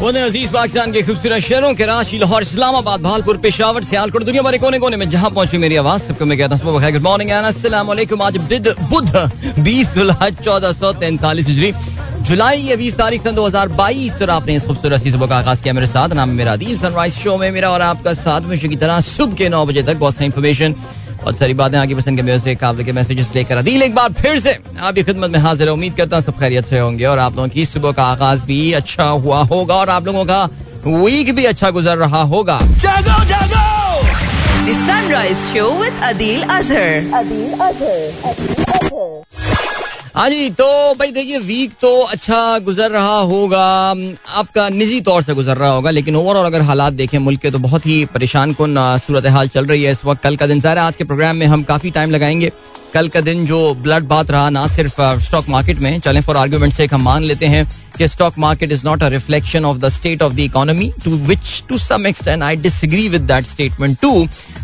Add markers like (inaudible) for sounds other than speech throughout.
अज़ीज़ पाकिस्तान के खूबसूरत शहरों के रांची लाहौर इस्लामाबाद, भालपुर, पेशावर, सियालकोट, दुनिया भर कोने कोने में जहाँ पहुँची मेरी आवाज़, सबको मैं कहता हूँ गुड मॉर्निंग वालेकुम आज बिद बुध बीस जुलाई चौदह सौ तैंतालीस हिजरी। जुलाई ये बीस तारीख सन दो हज़ार बाईस, और आपने इस खूबसूरत सुबह का आगाज़ किया मेरे साथ। नाम मेरा दिल सनराइज शो में मेरा और आपका साथ में की तरह सुबह के नौ बजे तक बहुत सारी इन्फॉर्मेशन बहुत सारी बातें आगे पसंद के म्यूज़िक काबिल के मैसेजेस लेकर अदील एक बार फिर से आपकी खिदमत में हाजिर उम्मीद करता हूँ सब खैरियत से होंगे और आप लोगों की सुबह का आगाज़ भी अच्छा हुआ होगा और आप लोगों का वीक भी अच्छा गुजर रहा होगा। जागो जागो! Sunrise show with Adeel Azhar Adeel Azhar. हाँ जी तो भाई देखिए वीक तो अच्छा गुजर रहा होगा। आपका निजी तौर से गुजर रहा होगा, लेकिन ओवरऑल अगर हालात देखें मुल्क के तो बहुत ही परेशान कन सूरत हाल चल रही है इस वक्त। कल का दिन सारा आज के प्रोग्राम में हम काफ़ी टाइम लगाएँगे। कल का दिन जो ब्लड बात रहा, ना सिर्फ़ स्टॉक मार्केट में। चलें फॉर आर्ग्यूमेंट से हम मान लेते हैं कि stock market is not a reflection of the state of the economy to which to some extent I disagree with that statement to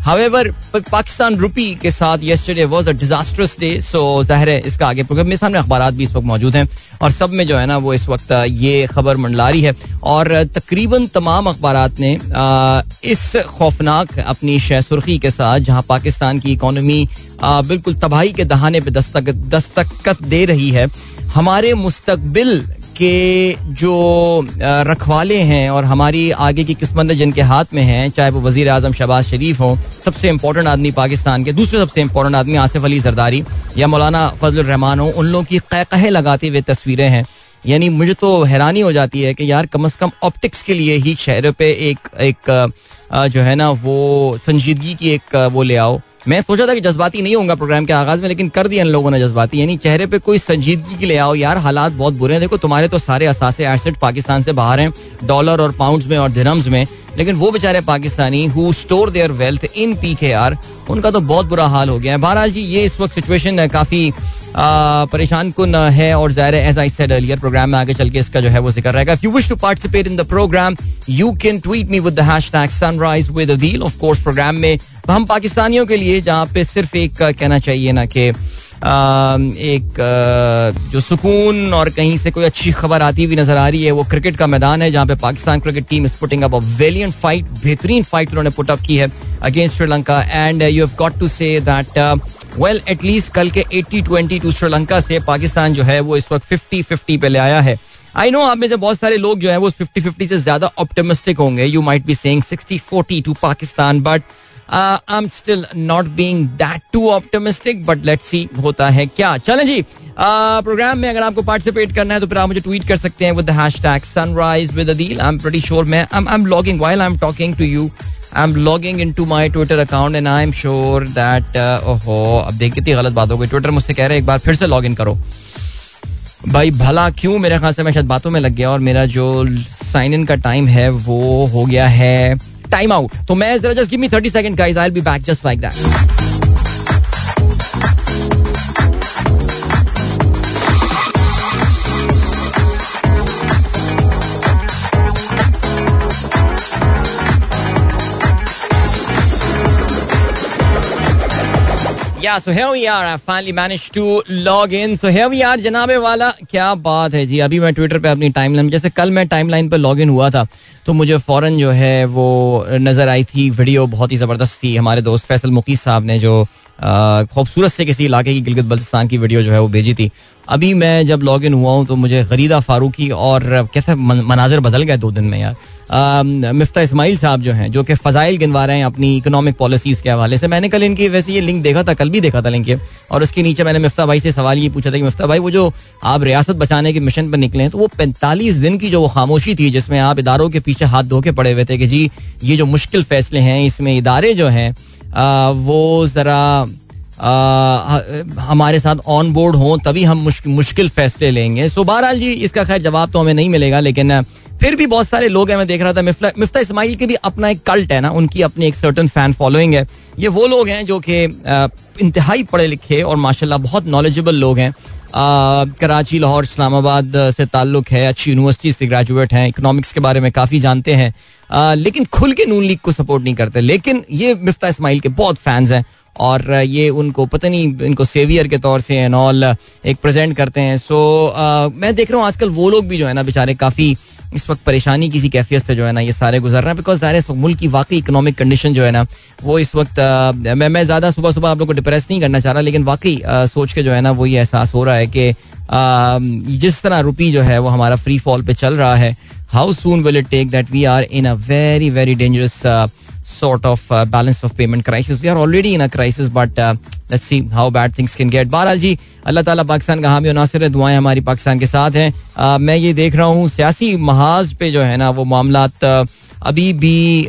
however Pakistan rupee के साथ yesterday was a disastrous day so ज़ाहिर है इसका आगे programme मेरे सामने अखबार भी इस वक्त मौजूद हैं, और सब में जो है ना, वो इस वक्त ये खबर मंडला रही है। और तकरीबन तमाम अखबार ने इस खौफनाक अपनी शह सुर्खी के साथ, जहाँ पाकिस्तान की इकोनॉमी बिल्कुल तबाही के दहाने पे दस्तक दस्तकत दे रही है। हमारे मुस्तकबिल के जो रखवाले हैं और हमारी आगे की किस्मत जिनके हाथ में हैं, चाहे वो वज़ीर आज़म शहबाज शरीफ हों, सबसे इंपॉर्टेंट आदमी पाकिस्तान के, दूसरे सबसे इंपॉर्टेंट आदमी आसिफ अली जरदारी या मौलाना फजल रहमान हो, उन लोगों की कह लगाती हुए तस्वीरें हैं। यानी मुझे तो हैरानी हो जाती है कि यार, कम अज कम ऑप्टिक्स के लिए ही शहर पे एक एक जो है ना, वो संजीदगी की एक, वो ले आओ। मैं सोचा था कि जज्बाती नहीं होगा प्रोग्राम के आगाज़ में, लेकिन कर दिया इन लोगों ने जज्बाती। यानी चेहरे पे कोई संजीदगी के ले आओ यार, हालात बहुत बुरे हैं। देखो, तुम्हारे तो सारे असासे एसेट पाकिस्तान से बाहर हैं डॉलर और पाउंड्स में और धर्म्स में। लेकिन वो बेचारे Pakistani who store their wealth in P K R उनका तो बहुत बुरा हाल हो गया है। बहरहाल जी, ये इस वक्त सिचुएशन काफ़ी परेशान कुन है और ज़ाहिर है as I said earlier programme में आगे चल के इसका जो है वो ज़िक्र रहेगा। If you wish to participate in the programme you can tweet me with the sunrise with Adeel of course programme में हम पाकिस्तानियों के लिए जहाँ पे सिर्फ़ एक कहना चाहिए ना कि एक जो सुकून और कहीं से कोई अच्छी खबर आती हुई नज़र आ रही है, वो क्रिकेट का मैदान है, जहाँ पे Pakistan cricket team is putting up a valiant fight बेहतरीन फाइट उन्होंने पुट अप की है against Sri Lanka and you have got to say that well at least कल के 80 20 टू श्रीलंका से पाकिस्तान जो है वो इस वक्त 50 50 पे ले आया है। आई नो आप में से बहुत सारे लोग जो है वो 50 50 से ज़्यादा ऑप्टिमिस्टिक होंगे। You might be saying 60 40 to Pakistan but I am still not being that too optimistic but let's see होता है क्या। चलें जी प्रोग्राम uh, में अगर आपको पार्टिसिपेट करना है तो फिर आप मुझे ट्वीट कर सकते हैं with the hashtag sunrise with Adeel I am pretty sure मैं I am logging while I am talking to you I am logging in to my Twitter account and I am sure that ओहो, अब देख कितनी गलत बात हो गई। Twitter मुझसे कह रहे हैं, एक बार फिर से लॉग इन करो। भाई, भला क्यों? मेरे ख्याल से मैं शायद बातों में लग गया और मेरा जो साइन इन का टाइम है, वो हो गया है। टाइम आउट तो मैं जरा just give me 30 second guys I will be back just like that या so here we are I finally manage to log in so here we are जनाबे वाला। क्या बात है जी। अभी मैं ट्विटर पे अपनी टाइमलाइन जैसे कल मैं टाइमलाइन पे लॉग इन हुआ था तो मुझे फ़ौरन जो है वो नज़र आई थी। वीडियो बहुत ही ज़बरदस्त थी। हमारे दोस्त फैसल मुकीस साहब ने जो खूबसूरत से किसी इलाके की गिलगित बल्तिस्तान की वीडियो जो है वो भेजी थी। अभी मैं जब लॉग इन हुआ हूँ तो मुझे गरीदा फारूकी और, कैसे मनाजिर बदल गए दो दिन में यार। मिफ्ता इसमाइल साहब जो हैं, जो कि फ़जाइल गिनवा रहे हैं अपनी इकोनॉमिक पॉलिसीज़ के हवाले से। मैंने कल इनकी वैसे ये लिंक देखा था, कल भी देखा था लिंक ये। और उसके नीचे मैंने मिफ्ता भाई से सवाल ये पूछा था कि मिफ्ता भाई, वो जो आप रियासत बचाने के मिशन पर निकले हैं तो वो पैंतालीस दिन की जो वो खामोशी थी, जिसमें आप इदारों के पीछे हाथ धो के पड़े हुए थे कि जी, ये जो मुश्किल फैसले हैं, इसमें इदारे जो हैं वो ज़रा हमारे साथ ऑन बोर्ड हों, तभी हम मुश्किल फैसले लेंगे। सो बहरहाल जी, इसका खैर जवाब तो हमें नहीं मिलेगा, लेकिन फिर भी बहुत सारे लोग हैं, मैं देख रहा था मिफ्ता इस्माइल के भी अपना एक कल्ट है ना, उनकी अपनी एक सर्टन फ़ैन फॉलोइंग है। ये वो लोग हैं जो कि इंतहाई पढ़े लिखे और माशाल्लाह बहुत नॉलेजेबल लोग हैं। कराची, लाहौर, इस्लामाबाद से ताल्लुक है, अच्छी यूनिवर्सिटी से ग्रेजुएट हैं इकोनॉमिक्स के बारे में काफ़ी जानते हैं। लेकिन खुल के नून लीग को सपोर्ट नहीं करते, लेकिन ये मिफ्ता इसमाइल के बहुत फैंस हैं। और ये उनको, पता नहीं, इनको सेवियर के तौर से एंड ऑल एक प्रेजेंट करते हैं। सो मैं देख रहा हूँ आजकल वो लोग भी जो है ना, बेचारे काफ़ी इस वक्त परेशानी किसी कैफियत से जो है ना, ये सारे गुजर रहे हैं। बिकॉज़ ज़ाहिर इस वक्त मुल्क की वाकई इकोनॉमिक कंडीशन जो है ना, वो इस वक्त मैं मैं ज़्यादा सुबह सुबह आप लोग को डिप्रेस नहीं करना चाह रहा, लेकिन वाकई सोच के जो है ना, वो ये एहसास हो रहा है कि जिस तरह रुपी जो है, वो हमारा फ्री फॉल पे चल रहा है how soon will it take that we are in a very very dangerous sort of uh, balance of payment crisis. We are already in a crisis, but uh, let's see how bad things can get. बहरहाल जी अल्लाह ताला पाकिस्तान का हामी नासिर दुआएँ हमारी पाकिस्तान के साथ हैं uh, मैं ये देख रहा हूँ सियासी महाज पे जो है ना वो मामला अभी भी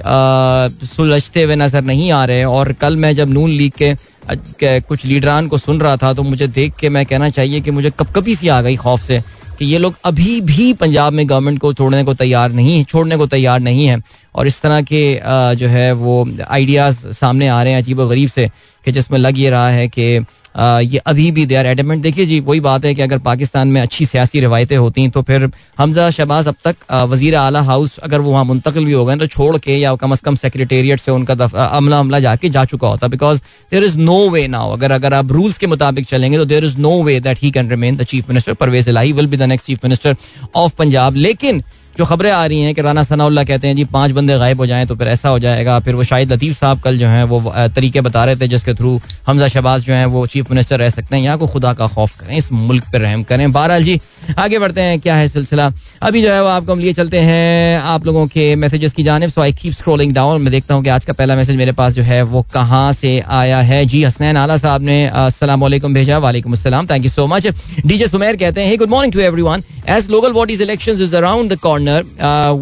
सुलझते हुए नज़र नहीं आ रहे और कल मैं जब नून लीग के कुछ लीडरान को सुन रहा था तो मुझे देख के मैं कहना चाहिए कि मुझे कब कभी सी आ गई खौफ से कि ये लोग अभी भी पंजाब में गवर्नमेंट को छोड़ने को तैयार नहीं छोड़ने को तैयार नहीं है। और इस तरह के जो है वो आइडियाज़ सामने आ रहे हैं अजीब गरीब से, कि जिसमें लग ये रहा है कि ये अभी भी दे आर एडमेंट देखिए जी, वही बात है कि अगर पाकिस्तान में अच्छी सियासी रवायतें होती तो फिर हमजा शहबाज अब तक वज़ीर अला हाउस अगर वो वहाँ मुंतकिल भी हो गए तो छोड़ के या कम अज कम सेक्रेटेरिएट से उनका अमला अमला जाके जा चुका होता because there is no way now अगर अगर आप रूल्स के मुताबिक चलेंगे तो there is no way that he can remain the chief minister Pervaiz Elahi will be the next chief minister of Punjab लेकिन जो खबरें आ रही हैं, कि राना सनाउल्ला कहते हैं, जी, पाँच बंदे गायब हो जाए तो फिर ऐसा हो जाएगा। फिर वो शाहिद लतीफ़ साहब कल जो है, वो तरीके बता रहे थे, जिसके थ्रू हमजा शहबाज जो है, वो चीफ मिनिस्टर रह सकते हैं। यहाँ को खुदा का खौफ करें, इस मुल्क पर रहम करें। बहरहाल जी, आगे बढ़ते हैं, क्या है सिलसिला? अभी जो है वो आपको हम लिए चलते हैं आप लोगों के मैसेजेस की जानब। So I keep scrolling down मैं देखता हूँ कि आज का पहला मैसेज मेरे पास जो है वो कहाँ से आया है। जी हसनैन आला साहब ने असलम भेजा। वालेकुम अस्सलाम thank you so much DJ Sumer कहते हैं good morning to everyone as local bodies elections is around the corner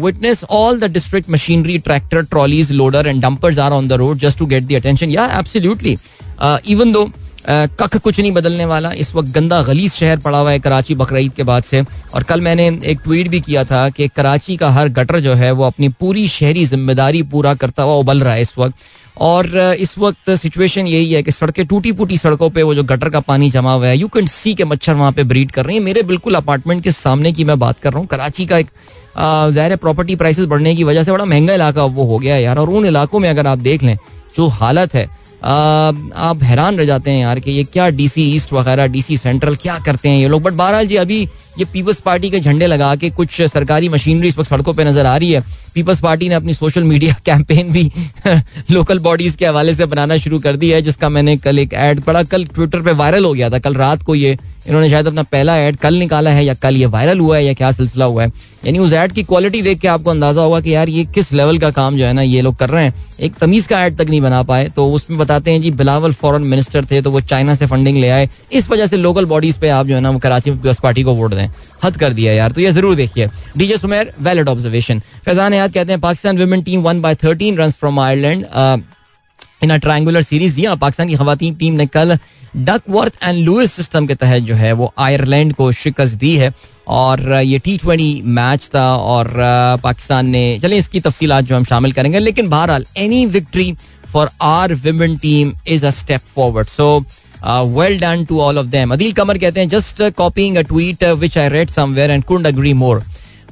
witness district machinery, tractor, trolleys, loader, and dumpers are on the road just to get the attention. Yeah, absolutely. Uh, even though uh, कख कुछ नहीं बदलने वाला। इस वक्त गंदा गलीज शहर पड़ा हुआ है कराची बकरीद के बाद से। और कल मैंने एक ट्वीट भी किया था कि कराची का हर गटर जो है वो अपनी पूरी शहरी ज़िम्मेदारी पूरा करता हुआ उबल रहा है इस वक्त। और इस वक्त सिचुएशन यही है कि सड़कें टूटी फूटी सड़कों पे वो जो गटर का पानी जमा हुआ है यू कैन सी के मच्छर वहाँ पे ब्रीड कर रहे हैं। मेरे बिल्कुल अपार्टमेंट के सामने की मैं बात कर रहा हूँ। कराची का एक ज़ाहिर है प्रॉपर्टी प्राइसेस बढ़ने की वजह से बड़ा महँगा इलाका वो हो गया है यार। और उन इलाकों में अगर आप देख लें, जो हालत है आप हैरान रह जाते हैं यार कि ये क्या डीसी ईस्ट वगैरह डीसी सेंट्रल क्या करते हैं ये लोग? बट बहरहाल जी, अभी ये पीपल्स पार्टी के झंडे लगा के कुछ सरकारी मशीनरी इस वक्त सड़कों पे नज़र आ रही है। पीपल्स पार्टी ने अपनी सोशल मीडिया कैंपेन भी (laughs) लोकल बॉडीज के हवाले से बनाना शुरू कर दिया है, जिसका मैंने कल एक ऐड पढ़ा। कल ट्विटर पर वायरल हो गया था। कल रात को ये इन्होंने शायद अपना पहला एड कल निकाला है या कल ये वायरल हुआ है या क्या सिलसिला हुआ है। यानी उस एड की क्वालिटी देख के आपको अंदाज़ा होगा कि यार ये किस लेवल का काम जो है ना ये लोग कर रहे हैं। एक तमीज का एड तक नहीं बना पाए तो उसमें बताते हैं जी, बिलावल फॉरन मिनिस्टर थे तो वो चाइना से फंडिंग ले आए। इस वजह से लोकल बॉडीज पे आप जो है ना वो कराची में पीपल्स पार्टी को वोट दें। हद कर दिया यार तो ये ज़रूर देखिए। DJ Sumer valid observation Faizan याद कहते हैं, Pakistan women team won by thirteen run from Ireland in a triangular series जी हाँ पाकिस्तान की खवतान टीम ने कल डकवर्थ एंड लुइस सिस्टम के तहत जो है वो आयरलैंड को शिकस्त दी है। और ये टी ट्वेंटी मैच था और पाकिस्तान ने, चलिए इसकी तफसीत जो हम शामिल करेंगे, लेकिन बहरहाल any victory for our women team is a step forward so well done to all of them Adeel Qamar कहते हैं just copying a tweet which I read somewhere and couldn't agree more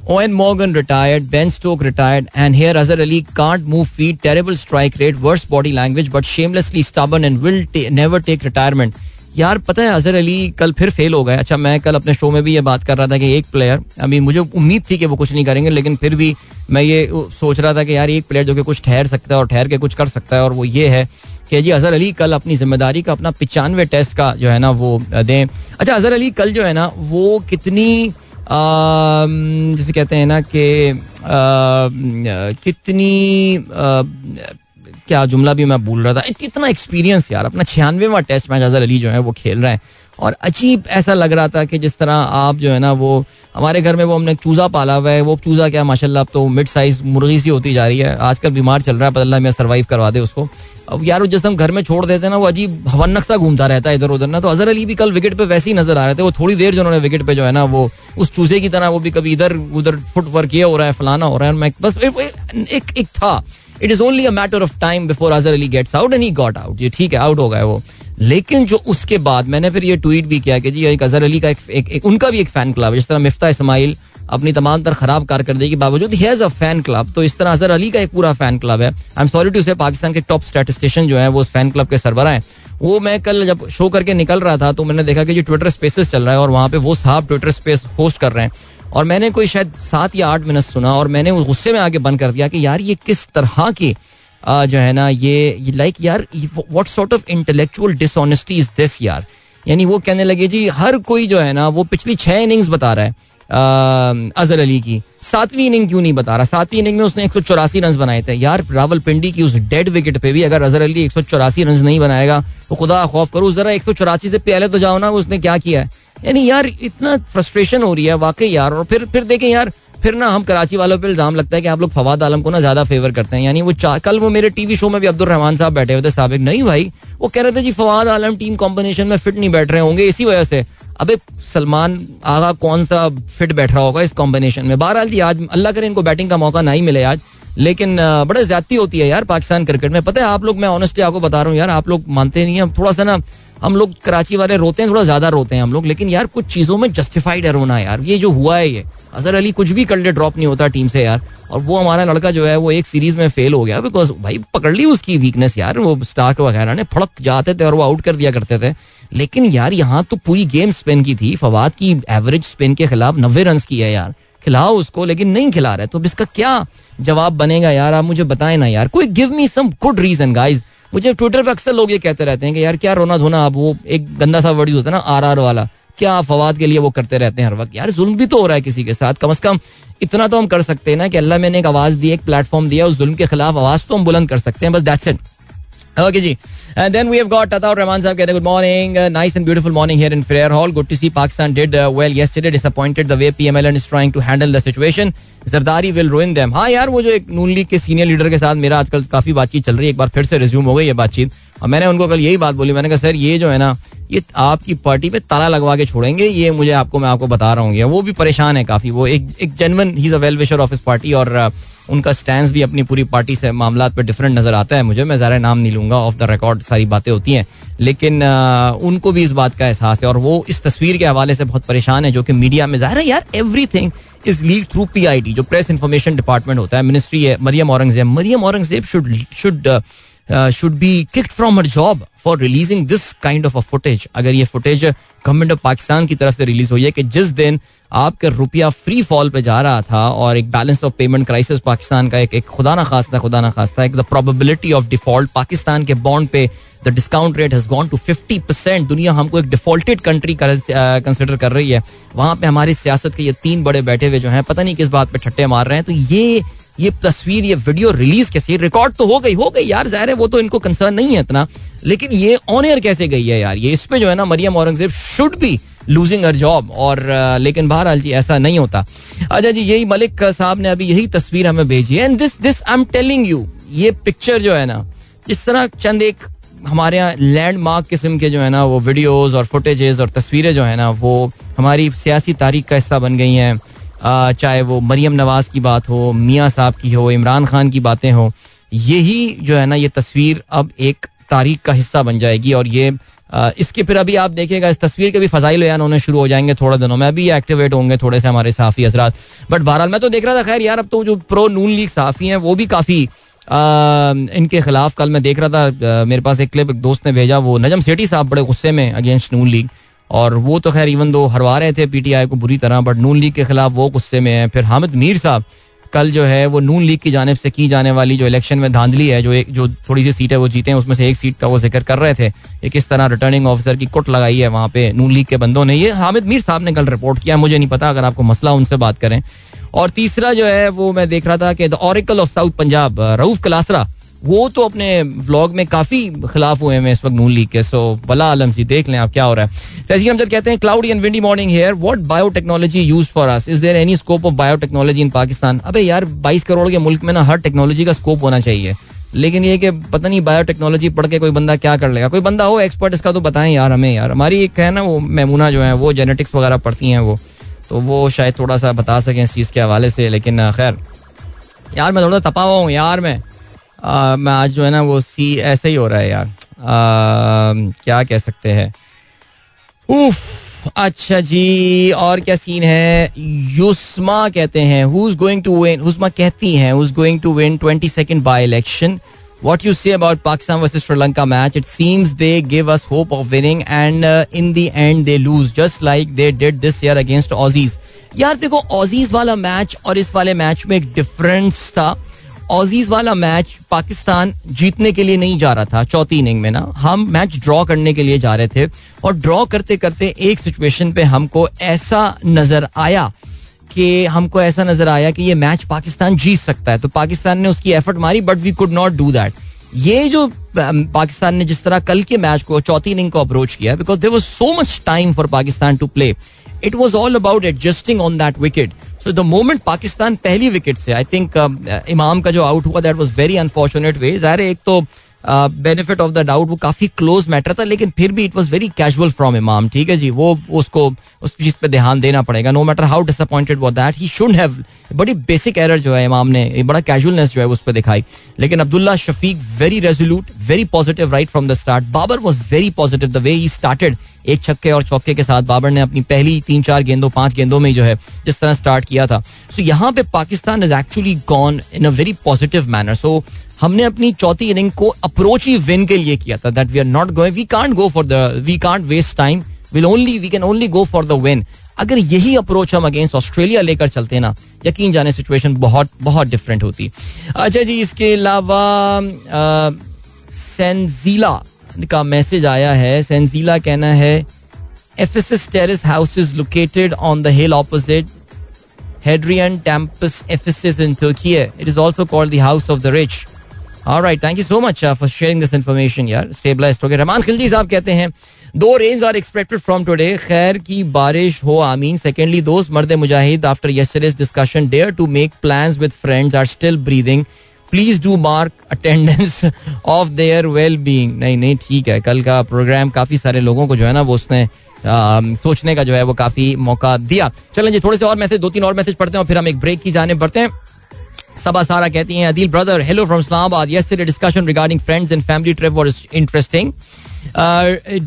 Owen Morgan retired, Ben Stoke retired, and here Azhar Ali can't move feet, terrible strike rate, worse body language, but shamelessly stubborn and will ta- never take retirement. यार पता है अजहर अली कल फिर fail हो गए। अच्छा मैं कल अपने शो में भी ये बात कर रहा था कि एक प्लेयर अभी मुझे उम्मीद थी कि वो कुछ नहीं करेंगे लेकिन फिर भी मैं ये सोच रहा था कि यार एक प्लेयर जो कि कुछ ठहर सकता है और ठहर के कुछ कर सकता है और वो ये है कि जी अजहर अली कल अपनी ज़िम्मेदारी का अपना पिचानवे टेस्ट का जो है ना वो दें। अच्छा अजहर अली कल जो है ना वो कितनी जैसे कहते हैं ना कि कितनी क्या जुमला भी मैं भूल रहा था। इतना एक्सपीरियंस यार, अपना छियानवेवा टेस्ट मैच अजहर अली जो है वो खेल रहे हैं। और अजीब ऐसा लग रहा था कि जिस तरह आप जो है ना, वो हमारे घर में वो हमने चूज़ा पाला हुआ है, वो चूज़ा क्या माशाल्लाह, अब तो मिड साइज़ मुर्गी सी होती जा रही है। आजकल बीमार चल रहा है बदल्ला में सर्वाइव करवा दे उसको। अब यार जिस हम घर में छोड़ देते हैं ना, वो अजीब हवन्नक सा घूमता रहता है इधर उधर ना तो अजहर अली भी कल विकेट पे वैसे ही नज़र आ रहे थे, वो थोड़ी देर जो उन्होंने विकेट पे जो है ना, वो उस चूजे की तरह वो भी कभी इधर, उधर फुट वर्क ये हो रहा है, फलाना हो रहा है मैं बस एक एक था। It is only a matter of time before Azhar Ali gets out and he got out ये ठीक है आउट हो गए वो। लेकिन जो उसके बाद मैंने फिर ये ट्वीट भी किया कि जी एक अजहर अली का एक, एक, एक उनका भी एक फ़ैन क्लब है जिस तरह मिफ्ता इसमाइल अपनी तमाम तर खराब कारकर्दगी के बावजूद he has a fan club तो इस तरह अजहर अली का एक पूरा फ़ैन क्लब है। आई एम सॉरी टू से पाकिस्तान के टॉप स्टैटिस्टिशियन जो है वो उस फ़ैन क्लब के सरबरा हैं वो मैं कल जब शो करके निकल रहा था तो मैंने देखा कि जो ट्विटर स्पेसेस चल रहा है और वहाँ पे वो साहब ट्विटर स्पेस होस्ट कर रहे हैं। और मैंने कोई शायद सात या आठ मिनट सुना और मैंने उस गुस्से में आके बंद कर दिया कि यार ये किस तरह की जो है ना, ये लाइक यार what sort of intellectual dishonesty is this यार? यानी वो कहने लगे, जी, हर कोई जो है ना, वो पिछली छह इनिंग्स बता रहा है अजहर अली की। सातवीं इनिंग क्यों नहीं बता रहा? सातवीं इनिंग में उसने एक सौ चौरासी रन बनाए थे। यार रावल पिंडी की उस डेड विकेट पे भी अगर अजहर अली एक सौ चौरासी रन नहीं बनाएगा तो खुदा खौफ करो, जरा एक सौ चौरासी से पहले तो जाओ ना, उसने क्या किया है? यानी यार, इतना फ्रस्ट्रेशन हो रही है, वाकई यार। और फिर फिर देखें यार फिर ना हम कराची वालों पे इल्ज़ाम लगता है कि आप लोग फवाद आलम को ना ज़्यादा फेवर करते हैं। यानी वो कल वो मेरे टीवी शो में भी अब्दुल रहमान साहब बैठे हुए थे, साबिक। नहीं भाई, वो कह रहे थे जी, फवाद आलम टीम कॉम्बिनेशन में फिट नहीं बैठ रहे होंगे, इसी वजह से। अबे, सलमान आगा कौन सा फिट बैठ रहा होगा इस कॉम्बिनेशन में? बहरहाल जी, आज अल्लाह करे इनको बैटिंग का मौका नहीं मिले आज। लेकिन बड़े ज़्यादा होती है यार पाकिस्तान क्रिकेट में। पता है, आप लोग, मैं ऑनेस्टली आपको बता रहा हूँ यार, आप लोग मानते नहीं है। थोड़ा सा ना, हम लोग कराची वाले रोते हैं, थोड़ा ज़्यादा रोते हैं हम लोग। लेकिन यार, कुछ चीज़ों में जस्टिफाइड है रोना यार। ये जो हुआ है ये। अजहर अली कुछ भी कर ले ड्रॉप नहीं होता टीम से यार। और वो हमारा लड़का जो है, वो एक सीरीज़ में फेल हो गया बिकॉज़ भाई पकड़ ली उसकी वीकनेस यार, वो स्टार्क वगैरह ने फड़क जाते थे और वो आउट कर दिया करते थे। लेकिन यार यहाँ तो पूरी गेम स्पिन की थी, फवाद की एवरेज स्पिन के खिलाफ नब्बे रन की है यार। खिलाओ उसको, लेकिन नहीं खिला रहे तो अब इसका क्या जवाब बनेगा यार? आप मुझे बताएँ ना यार। कोई give me some good reason guys मुझे ट्विटर पे अक्सर लोग ये कहते रहते हैं कि यार क्या रोना धोना, आप वो एक गंदा सा वर्ड यूज़ होता है ना, आर आर वाला। क्या फवाद के लिए वो करते रहते हैं हर वक्त यार जुल्म भी तो हो रहा है किसी के साथ कम अज कम इतना तो हम कर सकते हैं ना कि अल्लाह मैंने एक आवाज़ दी एक प्लेटफॉर्म दिया उस जुल्म के खिलाफ आवाज़ तो हम बुलंद कर सकते हैं बस that's it Okay, ji. And then we have got Tataur Rahman Sahab good morning. Uh, nice and beautiful morning here in Frere Hall. Good to see Pakistan did uh, well yesterday. Disappointed the way PMLN is trying to handle the situation. Zardari will ruin them हाँ यार वो जो एक Noon league के senior leader के साथ मेरा आजकल काफ़ी बातचीत चल रही है एक बार फिर से रिज्यूम हो गई है बातचीत और मैंने उनको कल यही बात बोली मैंने कहा सर ये जो है ना ये आपकी पार्टी पे ताला लगवा के छोड़ेंगे ये मुझे आपको मैं आपको बता रहा हूँ वो भी परेशान है काफ़ी वो एक एक genuine he is a well wisher of इस पार्टी और uh, उनका स्टैंड भी अपनी पूरी पार्टी से मामला पे डिफरेंट नज़र आता है मुझे मैं ज़रा नाम नहीं लूँगा ऑफ़ द रिकॉर्ड सारी बातें होती हैं लेकिन आ, उनको भी इस बात का एहसास है और वो इस तस्वीर के हवाले से बहुत परेशान है जो कि मीडिया में ज़ाहिर है यार every thing is leak through P I D जो प्रेस इंफॉर्मेशन डिपार्टमेंट होता है मिनिस्ट्री है Maryam Aurangzeb Maryam Aurangzeb should should should be kicked from her job for releasing this kind of a footage अगर ये footage government of Pakistan की तरफ़ से release हुई है कि जिस दिन आपका रुपया फ्री फॉल पे जा रहा था और एक balance of payment crisis Pakistan का एक एक खुदा ना खास्ता, खुदा ना खास्ता, एक the probability of default Pakistan के बॉन्ड पे the discount rate has gone to fifty percent दुनिया हमको एक डिफॉल्टेड कंट्री कंसिडर कर रही है। वहाँ पे हमारी सियासत के ये तीन बड़े बैठे हुए जो हैं, पता नहीं किस बात पे ठट्टे मार रहे हैं। तो ये ये तस्वीर, ये वीडियो रिलीज़ कैसे? रिकॉर्ड तो हो गई हो गई यार, ज़ाहिर है वो तो इनको कंसर्न नहीं है इतना। लेकिन ये ऑन एयर कैसे गई है यार? ये इस पे जो है ना, Maryam Aurangzeb should be losing her job और लेकिन बहरहाल जी, ऐसा नहीं होता। अच्छा जी, यही मलिक साहब ने अभी यही तस्वीर हमें भेजी है। And this this I am telling you ये पिक्चर जो है ना, इस तरह चंद एक हमारे यहाँ लैंडमार्क किस्म के जो है ना, वो वीडियोस और फुटेजेस और तस्वीरें जो है ना, वो हमारी सियासी तारीख का हिस्सा बन गई हैं। चाहे वो मरियम नवाज़ की बात हो, मियाँ साहब की हो, इमरान खान की बातें हो, यही जो है ना, ये तस्वीर अब एक तारीख का हिस्सा बन जाएगी और ये इसके फिर अभी आप देखिएगा, इस तस्वीर के भी फजाइल बयान होने शुरू हो जाएँगे थोड़े दिनों में। अभी एक्टिवेट होंगे थोड़े से हमारे साफी असरा बट बहरहाल, मैं तो देख रहा था, खैर यार, अब तो जो प्रो नून लीग साफी हैं, वो भी काफ़ी इनके खिलाफ कल मैं देख रहा था मेरे पास एक क्लिप एक दोस्त ने भेजा, वो नजम सेठी साहब बड़े गुस्से में अगेंस्ट नून लीग और वो तो खैर इवन दो हरवा रहे थे पीटीआई को बुरी तरह बट नून लीग के खिलाफ वो गुस्से में है। फिर हामिद मीर साहब, कल जो है वो नून लीग की जानब से की जाने वाली जो इलेक्शन में धांधली है, जो एक, जो थोड़ी सी सीट है वो जीते हैं, उसमें से एक सीट का वो ज़िक्र कर रहे थे। कि किस तरह रिटर्निंग ऑफिसर की कुट लगाई है वहाँ पे नून लीग के बंदों ने। ये हामिद मीर साहब ने कल रिपोर्ट किया, मुझे नहीं पता, अगर आपको मसला उनसे बात करें। और तीसरा जो है, वो मैं देख रहा था कि the oracle of south Punjab Rauf Klasra वो तो अपने व्लॉग में काफ़ी खिलाफ हुए हैं इस वक्त नून लीग के सो बला आलम जी, देख लें आप क्या हो रहा है। तहसीन अमजद कहते हैं cloudy and windy morning here what biotechnology use for us is there any scope of biotechnology in Pakistan अबे यार 22 करोड़ के मुल्क में ना हर टेक्नोलॉजी का स्कोप होना चाहिए। लेकिन ये कि पता नहीं बायोटेक्नोलॉजी पढ़ के कोई बंदा क्या कर लेगा। कोई बंदा हो एक्सपर्ट इसका तो बताएँ यार हमें यार। हमारी एक है ना वो मेमूना जो है, वो जेनेटिक्स वगैरह पढ़ती हैं वो। तो वो शायद थोड़ा सा बता सकें इस चीज़ के हवाले से, लेकिन, खैर। यार मैं थोड़ा तपा हुआ हूँ यार मैं। मैं आज जो है ना वो सी ऐसा ही हो रहा है यार। आ, क्या कह सकते हैं? अच्छा जी और क्या सीन है? युस्मा कहते हैं who going to win Husma कहती हैं who going to win 22nd by election what you say about Pakistan versus Sri Lanka match it seems they give us hope of winning and in the end they lose just like they did this year against Aussies यार देखो Aussies वाला match और इस वाले match में एक difference था। Aussies वाला मैच पाकिस्तान जीतने के लिए नहीं जा रहा था, चौथी इनिंग में ना। हम मैच ड्रॉ करने के लिए जा रहे थे और ड्रॉ करते करते एक सिचुएशन पे हमको ऐसा नज़र आया कि, हमको ऐसा नज़र आया कि ये मैच पाकिस्तान जीत सकता है। तो पाकिस्तान ने उसकी एफर्ट मारी but we could not do that ये जो पाकिस्तान ने जिस तरह कल के मैच को, चौथी इनिंग को अप्रोच किया because there was so much time for Pakistan to play it was all about adjusting on that wicket so the moment Pakistan पहली विकेट से आई थिंक इमाम का जो आउट हुआ that was very unfortunate way ज़ाहिर एक तो benefit of the doubt वो काफ़ी क्लोज मैटर था लेकिन फिर भी it was very casual from Imam ठीक है जी वो उसको उस चीज़ पे ध्यान देना पड़ेगा। No matter how disappointed what that he should have बड़ी बेसिक एरर जो है इमाम ने बड़ा कैजुअलनेस जो है उस पर दिखाई। लेकिन Abdullah Shafique very resolute very positive right from the start Babar was very positive the way he started एक छक्के और चौके के साथ। बाबर ने अपनी पहली तीन चार गेंदों पाँच गेंदों में जो है जिस तरह स्टार्ट किया था। सो so, यहाँ पे Pakistan is actually gone in a very positive manner so हमने अपनी चौथी इनिंग को अप्रोच ही विन के लिए किया था। That we are not going we can't go for the we can't waste time will only we can only go for the win अगर यही अप्रोच हम अगेंस्ट ऑस्ट्रेलिया लेकर चलते ना यकीन जाने सिचुएशन बहुत बहुत डिफरेंट होती। अच्छा जी इसके अलावा सेंजीला का मैसेज आया है। सेंजीला कहना है Ephesus terrace house is located on the hill opposite Hadrian Tempus Ephesus in Turkey. It is also called the House of the Rich. All right, thank you so much uh, for sharing this information यार stabilized हो गए रहमान खिलजी साहब दो rains are expected from today खैर की बारिश हो आमीन। Secondly Dost Mard Mujahid after yesterday's discussion dare to make plans with friends are still breathing please do mark attendance of their well being नहीं नहीं ठीक है। कल का प्रोग्राम काफ़ी सारे लोगों को जो है ना वो उसने आ, सोचने का जो है वो काफ़ी मौका दिया। चलें जी थोड़े से और मैसेज दो तीन और मैसेज पढ़ते हैं और फिर हम एक ब्रेक की जाने बढ़ते हैं। सबा सारा कहती हैं Adeel brother hello from Islamabad yesterday discussion regarding friends and family trip was interesting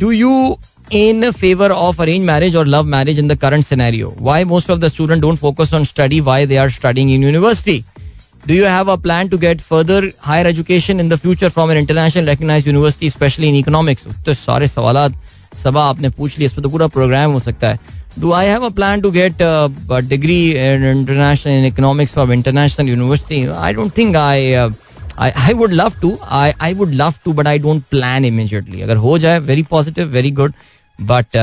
Do you in favor of arranged marriage or love marriage in the current scenario why most of the students don't focus on study why they are studying in university do you have a plan to get further higher education in the future from an international recognized university especially in economics तो सारे सवाल सबा आपने पूछ लिया इस पर तो पूरा प्रोग्राम हो सकता है do I have a plan to get uh, a degree in international in economics from international university? I don't I would love to I I would love to but I don't plan immediately अगर हो जाए very positive very good but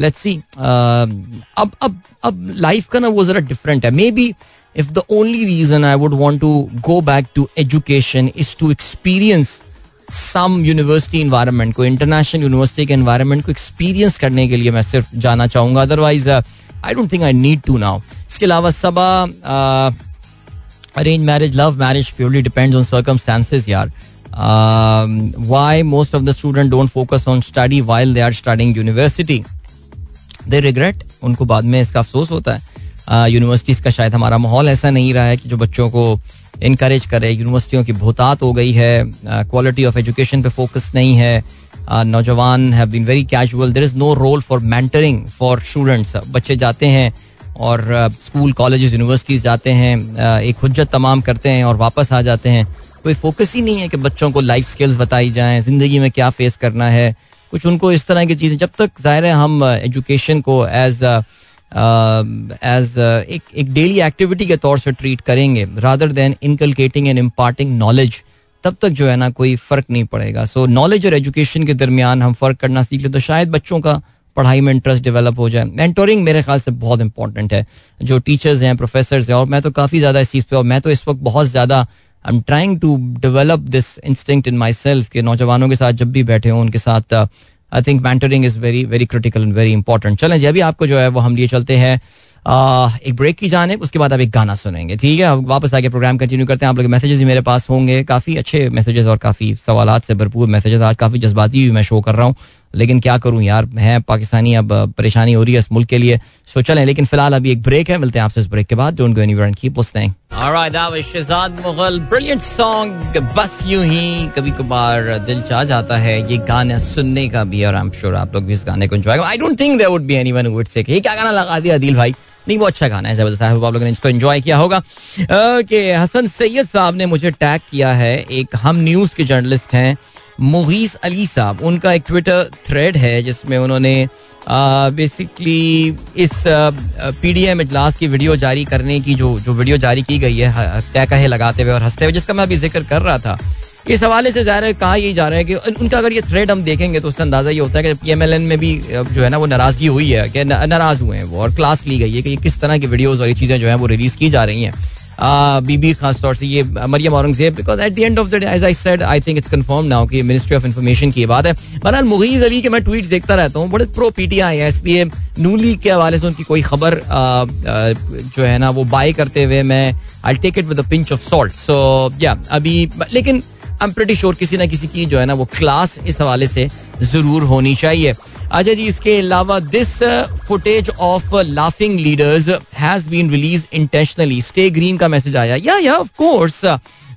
let's see अब अब अब life का ना वो जरा डिफरेंट है. Maybe if the only reason I would want to go back to education is to experience some university environment को इंटरनेशनल यूनिवर्सिटी के इन्वायरमेंट को एक्सपीरियंस करने के लिए मैं सिर्फ़ जाना चाहूँगा. Otherwise I don't think I need to now इसके अलावा Saba arrange marriage love marriage purely depends on circumstances यार why most of the student don't focus on study while they are studying university they regret उनको बाद में इसका अफसोस होता है। यूनिवर्सिटीज uh, का शायद हमारा माहौल ऐसा नहीं रहा है कि जो बच्चों को इनक्रेज करे। यूनिवर्सिटियों की भोतात हो गई है। क्वालिटी ऑफ़ एजुकेशन पे फोकस नहीं है। नौजवान have been very casual there is no role for mentoring for students बच्चे जाते हैं और स्कूल कॉलेज यूनिवर्सिटीज़ जाते हैं एक हजत तमाम करते हैं और वापस आ जाते हैं। कोई फोकस ही नहीं है कि बच्चों को लाइफ स्किल्स बताई जाएँ, ज़िंदगी में क्या फेस करना है। कुछ उनको इस तरह की चीज़ें, जब तक ज़ाहिर है हम एजुकेशन को एज एज एक एक डेली एक्टिविटी के तौर से ट्रीट करेंगे rather than inculcating and imparting knowledge तब तक जो है ना कोई फ़र्क नहीं पड़ेगा। सो नॉलेज और एजुकेशन के दरमियान हम फ़र्क करना सीख ले तो शायद बच्चों का पढ़ाई में इंटरेस्ट डेवलप हो जाए। मेंटोरिंग मेरे ख्याल से बहुत इंपॉर्टेंट है। जो टीचर्स हैं प्रोफेसर हैं, और मैं तो काफ़ी ज़्यादा इस चीज़ पर और मैं तो इस वक्त बहुत ज़्यादा I am trying to develop this instinct in myself के नौजवानों के साथ जब भी बैठे हों, उनके साथ I think mentoring is very very critical and very important चलें जी, अभी आपको जो है, वो हम लिए चलते हैं एक ब्रेक की जाने, उसके बाद आप एक गाना सुनेंगे, ठीक है? वापस आके प्रोग्राम कंटिन्यू करते हैं। आप लोग मैसेजेस मेरे पास होंगे, काफ़ी अच्छे मैसेजेस और काफ़ी सवाल से भरपूर मैसेजेस आज काफ़ी जज्बाती भी मैं शो कर रहा हूँ। लेकिन क्या करूँ यार? है, पाकिस्तानी अब परेशानी हो रही है इस मुल्क के लिए। सो चलें, लेकिन फ़िलहाल अभी एक ब्रेक है, मिलते हैं आपसे इस ब्रेक के बाद। Don't go anywhere and keep listening alright that was Shahzad Mughal brilliant song बस यूँ ही कभी कभार दिल चाह जाता है, ये गाना सुनने का भी, और आई एम श्योर आप लोग भी इस गाने को enjoy I don't think there would be anyone who would say कि क्या गाना लगा दिया दिल भाई? नहीं, वो अच्छा गाना है, ज़बरदस्त आप लोगों ने इसको एंजॉय किया होगा। ओके, हसन सैयद साहब ने मुझे टैग किया है। एक हम न्यूज़ के जर्नलिस्ट हैं। मुगीस अली साहब, उनका एक ट्विटर थ्रेड है जिसमें उन्होंने बेसिकली इस पी डी एम इजलास की वीडियो जारी करने की जो जो वीडियो जारी की गई है तय कहे लगाते हुए और हँसते हुए, जिसका मैं अभी ज़िक्र कर रहा था। इस हवाले से ज़ाहिर कहा यही जा रहा है कि उनका अगर ये थ्रेड हम देखेंगे तो उससे अंदाज़ा ये होता है कि पी एम एल एन में भी जो है ना, वो नाराज़गी हुई है, कि नाराज़ हुए हैं वो और क्लास ली गई है कि किस तरह की वीडियोज़ और ये चीज़ें जो है वो रिलीज़ की जा रही हैं। बीबी खास तौर से ये Maryam Aurangzeb because at the end of the day as I said I think it's confirm now कि मिनिस्ट्री ऑफ़ इन्फॉर्मेशन की बात है। बहरहाल, मुगीज अली के मैं ट्वीट देखता रहता हूँ, बड़े प्रो पीटीआई है, इसलिए नू लीग के हवाले से उनकी कोई खबर जो है ना, वो बाय करते हुए मैं I take it with pinch of salt so या अभी, लेकिन एम प्रटी श्योर किसी ना किसी की जो है ना वो क्लास इस हवाले से ज़रूर होनी चाहिए। अच्छा जी, इसके अलावा this footage of laughing leaders has been release intentionally stay green का मैसेज आया। या या ऑफ़ कोर्स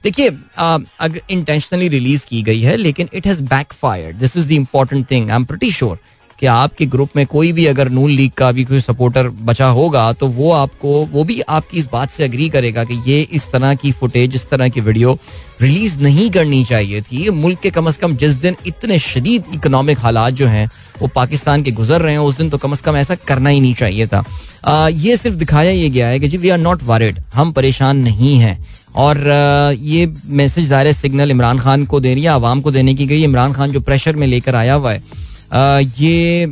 देखिए अगर इंटेंशनली रिलीज़ की गई है, लेकिन it has backfire this is the important thing I am pretty sure कि आपके ग्रुप में कोई भी अगर नून लीग का भी कोई सपोर्टर बचा होगा तो वो आपको वो भी आपकी इस बात से अग्री करेगा कि ये इस तरह की फुटेज इस तरह की वीडियो रिलीज़ नहीं करनी चाहिए थी। मुल्क के कम अज कम जिस दिन इतने शदीद इकोनॉमिक हालात जो हैं वो पाकिस्तान के गुजर रहे हैं उस दिन तो कम अज कम ऐसा करना ही नहीं चाहिए था। आ, ये सिर्फ़ दिखाया ये गया है कि जी वी आर नॉट वरिड हम परेशान नहीं हैं। और ये मैसेज ज़ाहिर सिग्नल इमरान खान को देनी है आवाम को देने की गई इमरान खान जो प्रेशर में लेकर आया हुआ है ये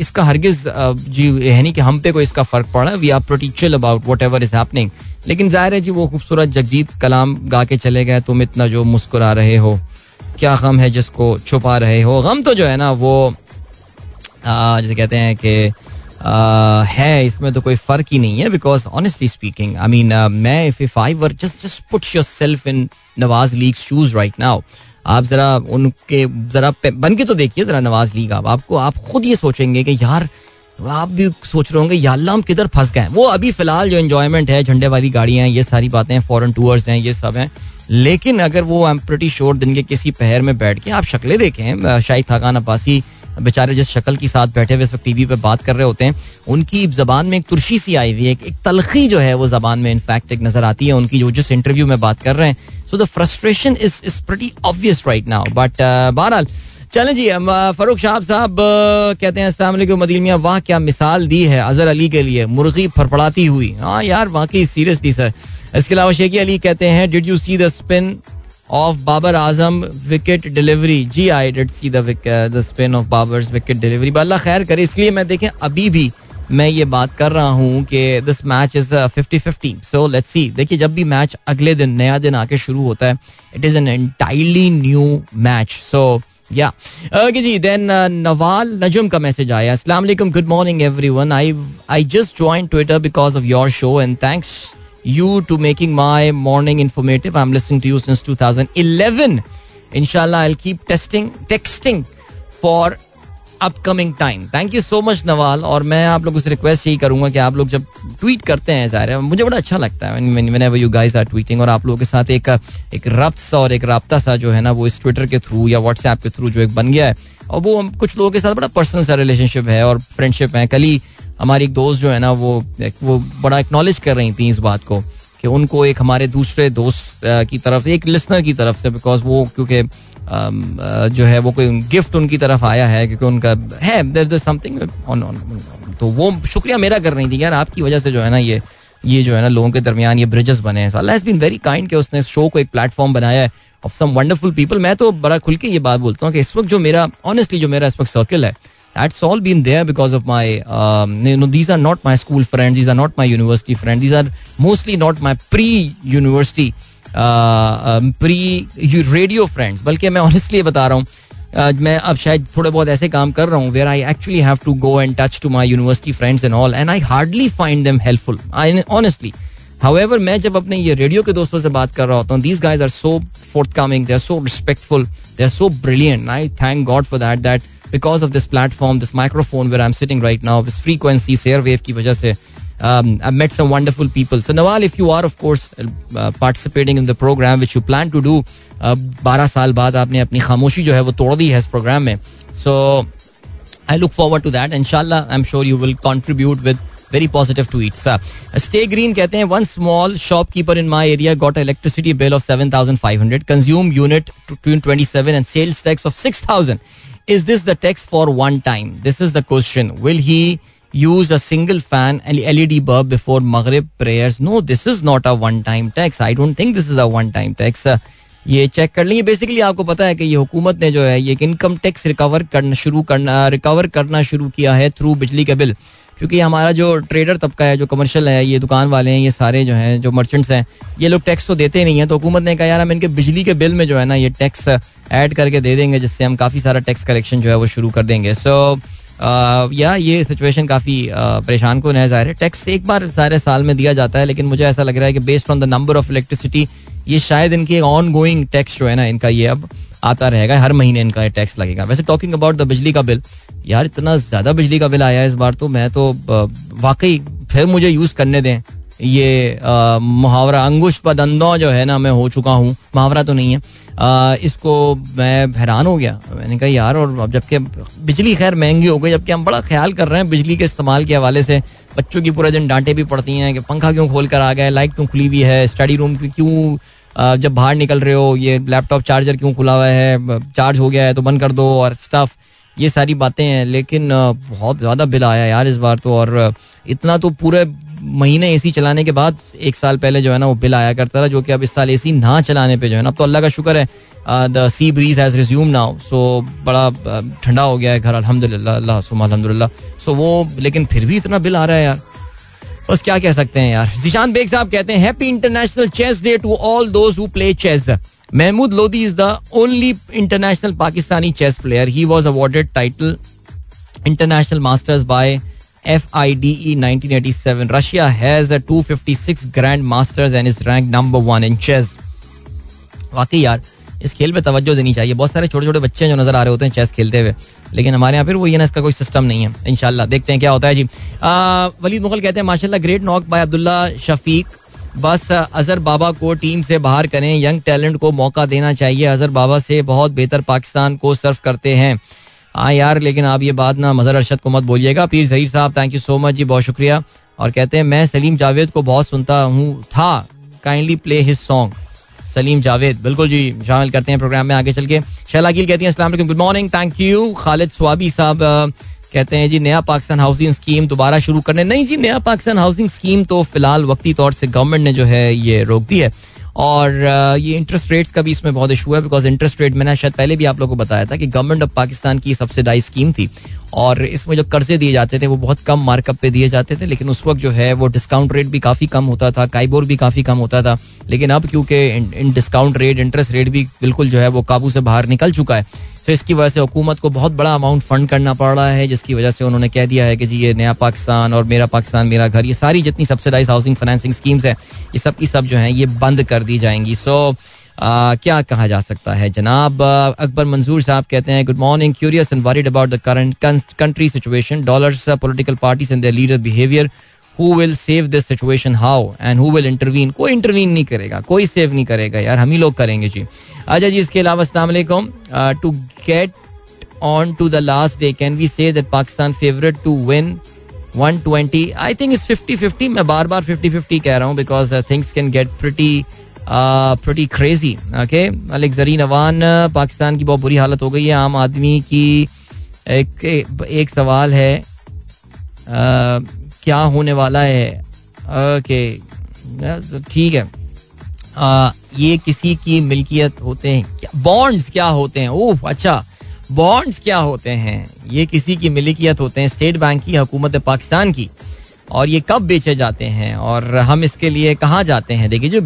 इसका हरगिज जी है नहीं कि हम पे कोई इसका फ़र्क पड़ा। We are pretty chill about whatever is happening लेकिन ज़ाहिर है जी, वो खूबसूरत जगजीत कलाम गा के चले गए। तुम इतना जो मुस्कुरा रहे हो, क्या गम है जिसको छुपा रहे हो? गम तो जो है ना, वो जैसे कहते हैं कि है, इसमें तो कोई फ़र्क ही नहीं है because honestly speaking I mean मैं if if I were just just put yourself in Nawaz league shoes right now आप जरा उनके, जरा बन के तो देखिए, जरा नवाज़ लीग आप। आपको, आप खुद ये सोचेंगे कि यार, आप भी सोच रहे होंगे या अल्लाह हम किधर फंस गए वो अभी फ़िलहाल जो इन्जॉयमेंट है, झंडे वाली गाड़ियाँ ये सारी बातें हैं फॉरन टूर्स हैं, ये सब हैं। लेकिन अगर वो एम प्रटी श्योर दिन के किसी पहर में बैठ के आप शक्लें देखें शाहिद खाकान अब्बासी बेचारे जिस शक्ल के साथ बैठे हुए इस वक्त टीवी पे बात कर रहे होते हैं, उनकी जबान में एक तुर्शी सी आई हुई है, एक तलखी जो है वो जबान में इनफैक्ट एक नज़र आती है उनकी जो जिस इंटरव्यू में बात कर रहे हैं। So the frustration is is pretty obvious right now but बहरहाल, चलें जी फरूख शाह साहब कहते हैं, अस्सलाम मदील मियाँ, वाह, क्या मिसाल दी है अजहर अली के लिए, मुर्गी फड़फड़ाती हुई। हाँ यार, वाकई सीरियसली सर इसके अलावा शेखी अली कहते हैं did you see the spin of Babar Azam wicket delivery ji I did see the spin of Babar wicket delivery Allah खैर करे इसलिए मैं देखें अभी भी मैं ये बात कर रहा हूँ कि this match is fifty fifty so let's see देखिए जब भी मैच अगले दिन नया दिन आके शुरू होता है it is an entirely new match so या ओके जी देन नवाल नजम का मैसेज आया अस्सलाम वालेकुम good morning everyone I I just join Twitter because of your show and thanks you to making my morning informative. I'm listening to you since 2011. Inshallah, I'll keep testing, texting for upcoming time thank you so much Nawal और मैं आप लोगों से request यही करूँगा कि आप लोग जब ट्वीट करते हैं ज़ाहिर मुझे बड़ा अच्छा लगता है यू गाइस आर ट्वीटिंग और आप लोगों के साथ एक एक रब्त सा और एक रबता सा जो है ना वो इस ट्विटर के थ्रू या व्हाट्सएप के थ्रू जो एक बन गया है और वो कुछ लोगों के साथ बड़ा पर्सनल सा रिलेशनशिप है और फ्रेंडशिप है कल ही हमारी एक दोस्त जो है ना, वो वो बड़ा एक्नॉलेज कर रही थी इस बात को कि उनको एक हमारे दूसरे दोस्त की तरफ़, एक लिसनर की तरफ़ से बिकॉज़ वो क्योंकि जो है वो कोई गिफ्ट उनकी तरफ़ आया है, क्योंकि उनका है समथिंग तो वो शुक्रिया मेरा कर रही थी यार आपकी वजह से जो है ना ये ये जो है ना लोगों के दरमियान ये ब्रिजेस बने हैं। अल्लाह बीन वेरी काइंड के उसने शो को एक प्लेटफॉर्म बनाया है ऑफ़ सम वंडरफुल पीपल मैं तो बड़ा खुल के ये बात बोलता हूँ कि इस वक्त जो मेरा ऑनेस्टली जो मेरा इस वक्त सर्कल है that's all been there because of my um, you know these are not my school friends. These are not my university friends. These are mostly not my pre university pre radio friends बल्कि मैं honestly बता रहा हूँ uh, मैं अब शायद थोड़े बहुत ऐसे काम कर रहा हूँ where I actually have to go and touch to my university friends and all and I hardly find them helpful I honestly however मैं जब अपने ये रेडियो के दोस्तों से बात कर रहा होता हूँ these guys are so forthcoming they are so respectful they are so brilliant I thank God for that that Because of this platform this microphone where I am sitting right now this frequency air wave की वजह से um, I've met some wonderful people. So Nawal, if you are of course uh, participating in the program which you plan to do, बारह साल बाद आपने अपनी खामोशी जो है वो तोड़ दी है इस प्रोग्राम में so I look forward to that इनशाला I am sure you will contribute with very positive tweets. Uh, Stay Green कहते हैं one small shopkeeper in my area got electricity bill of 7,500, consume unit 27 and sales tax of 6,000. Is this the tax for one time this is the question will he use a L E D bulb before Maghrib prayers no this is not a one time tax I don't think this is a one time tax ये check कर लेंगे. Basically आपको पता है कि ये हुकूमत ने जो है, ये इनकम टैक्स रिकवर करना, शुरू करना रिकवर करना शुरू किया है थ्रू बिजली का बिल क्योंकि हमारा जो ट्रेडर तबका है, जो कमर्शियल है, ये दुकान वाले हैं, ये सारे जो हैं, जो मर्चेंट्स हैं, ये लोग टैक्स तो देते नहीं है। तो हुकूमत ने कहा, यार, हम इनके बिजली के बिल में जो है ना, ये टैक्स ऐड करके दे देंगे, जिससे हम काफ़ी सारा टैक्स कलेक्शन जो है वो शुरू कर देंगे। सो या ये सिचुएशन काफ़ी परेशान को है ज़ाहिर है। टैक्स एक बार सारे साल में दिया जाता है, लेकिन मुझे ऐसा लग रहा है कि based on the number of electricity ये शायद इनकी ऑन गोइंग टैक्स जो है ना, इनका ये अब आता रहेगा, हर महीने इनका टैक्स लगेगा। वैसे टॉकिंग अबाउट द बिजली का बिल यार इतना ज़्यादा बिजली का बिल आया है इस बार तो मैं तो वाकई फिर मुझे यूज़ करने दें। ये मुहावरा अंगुश पदंदो जो है ना मैं हो चुका हूँ। मुहावरा तो नहीं है। आ, इसको मैं हैरान हो गया। मैंने कहा यार और अब जबकि बिजली खैर महँगी हो गई जबकि हम बड़ा ख्याल कर रहे हैं बिजली के इस्तेमाल के हवाले से। बच्चों की पूरे दिन डांटे भी पड़ती हैं कि पंखा क्यों खोल कर आ गया है? लाइट क्यों खुली हुई है? स्टडी रूम की क्यों जब बाहर निकल रहे हो ये लैपटॉप चार्जर क्यों खुला हुआ है? चार्ज हो गया है तो बंद कर दो और स्टफ़ ये सारी बातें हैं, लेकिन बहुत ज़्यादा बिल आया यार इस बार तो और इतना तो पूरे महीने एसी चलाने के बाद एक साल पहले जो है ना वो बिल आया करता था, जो कि अब इस साल एसी ना चलाने पे जो है ना, अब तो अल्लाह का शुक्र है the sea breeze has resume now so बड़ा ठंडा हो गया है घर, अल्हम्दुलिल्लाह, अल्लाह सुमा अल्हम्दुलिल्लाह सो वो, लेकिन फिर भी इतना बिल आ रहा है यार। बस क्या कह सकते हैं यार। जिशान बेग साहब कहते हैं happy international chess day to all those who play chess Mahmood Lodhi is the only international Pakistani chess player he was awarded title international masters by F I D E nineteen eighty seven Russia has two fifty six grand masters and is rank number one in chess वाकई यार, इस खेल पे तवज्जो देनी चाहिए। बहुत सारे छोटे छोटे बच्चे जो नज़र आ रहे होते हैं चेस खेलते हुए। लेकिन हमारे यहाँ फिर वो ये ना, इसका कोई सिस्टम नहीं है। इनशाला देखते हैं क्या होता है जी। वलीद मुगल कहते हैं, माशाल्लाह great knock by Abdullah Shafique. बस, अजहर बाबा को टीम से बाहर करें। यंग टैलेंट को मौका देना चाहिए। अजहर बाबा से बहुत बेहतर पाकिस्तान को सर्व करते हैं। हाँ यार, लेकिन आप ये बात ना मजहर अरशद को मत बोलिएगा। Pir Zaheer sahab thank you so much जी, बहुत शुक्रिया। और कहते हैं, मैं सलीम जावेद को बहुत सुनता हूँ। था kindly play his song Salim Javed. बिल्कुल जी, शामिल करते हैं प्रोग्राम में आगे चल के। शैला गिल कहती हैं good morning thank you Khalid Swabi sahab कहते हैं, जी, नया पाकिस्तान हाउसिंग स्कीम दोबारा शुरू करने नहीं जी, नया पाकिस्तान हाउसिंग स्कीम तो फ़िलहाल वक्ती तौर से गवर्नमेंट ने जो है ये रोक दी है। और ये इंटरेस्ट रेट्स का भी इसमें बहुत इशू है बिकॉज़ इंटरेस्ट रेट मैंने शायद पहले भी आप लोगों को बताया था कि गवर्नमेंट ऑफ़ पाकिस्तान की सब्सिडाइज स्कीम थी। और इसमें जो कर्जे दिए जाते थे, वो बहुत कम मार्कअप पे दिए जाते थे, लेकिन उस वक्त जो है वो डिस्काउंट रेट भी काफ़ी कम होता था, काइबोर भी काफ़ी कम होता था। लेकिन अब क्योंकि इन डिस्काउंट रेट इंटरेस्ट रेट भी बिल्कुल जो है वो काबू से बाहर निकल चुका है तो इसकी वजह से हुकूमत को बहुत बड़ा अमाउंट फंड करना पड़ रहा है जिसकी वजह से उन्होंने कह दिया है कि जी ये नया पाकिस्तान और मेरा पाकिस्तान मेरा घर ये सारी जितनी सब्सिडाइज हाउसिंग फाइनेंसिंग स्कीम्स हैं ये सब की सब जो है ये बंद कर दी जाएँगी। सो आ, क्या कहा जा सकता है? जनाब अकबर मंजूर साहब कहते हैं good morning curious and worried about the current country situation dollars political parties and leader behaviour who will save this situation how and who will intervene कोई इंटरवीन नहीं करेगा। कोई सेव नहीं करेगा यार। हम ही लोग करेंगे जी। अच्छा जी इसके अलावा Aslam to get on to the last day can we say that Pakistan favourite to win 120 I think it's 50 50 मैं बार बार 50 50 कह रहा हूँ because things can get pretty pretty crazy okay Malik Zareen Awan Pakistan की बहुत बुरी हालत हो गई है। आम आदमी की एक एक सवाल है uh, क्या होने वाला है? ओके ठीक है. आ, ये किसी की मिल्कियत होते हैं? बॉन्ड्स क्या होते हैं? ओह अच्छा. बॉन्ड्स क्या होते हैं? ये किसी की मिल्कियत होते हैं? स्टेट बैंक की हुकूमत पाकिस्तान की. और ये कब बेचे जाते हैं? और हम इसके लिए कहाँ जाते हैं? देखिए जो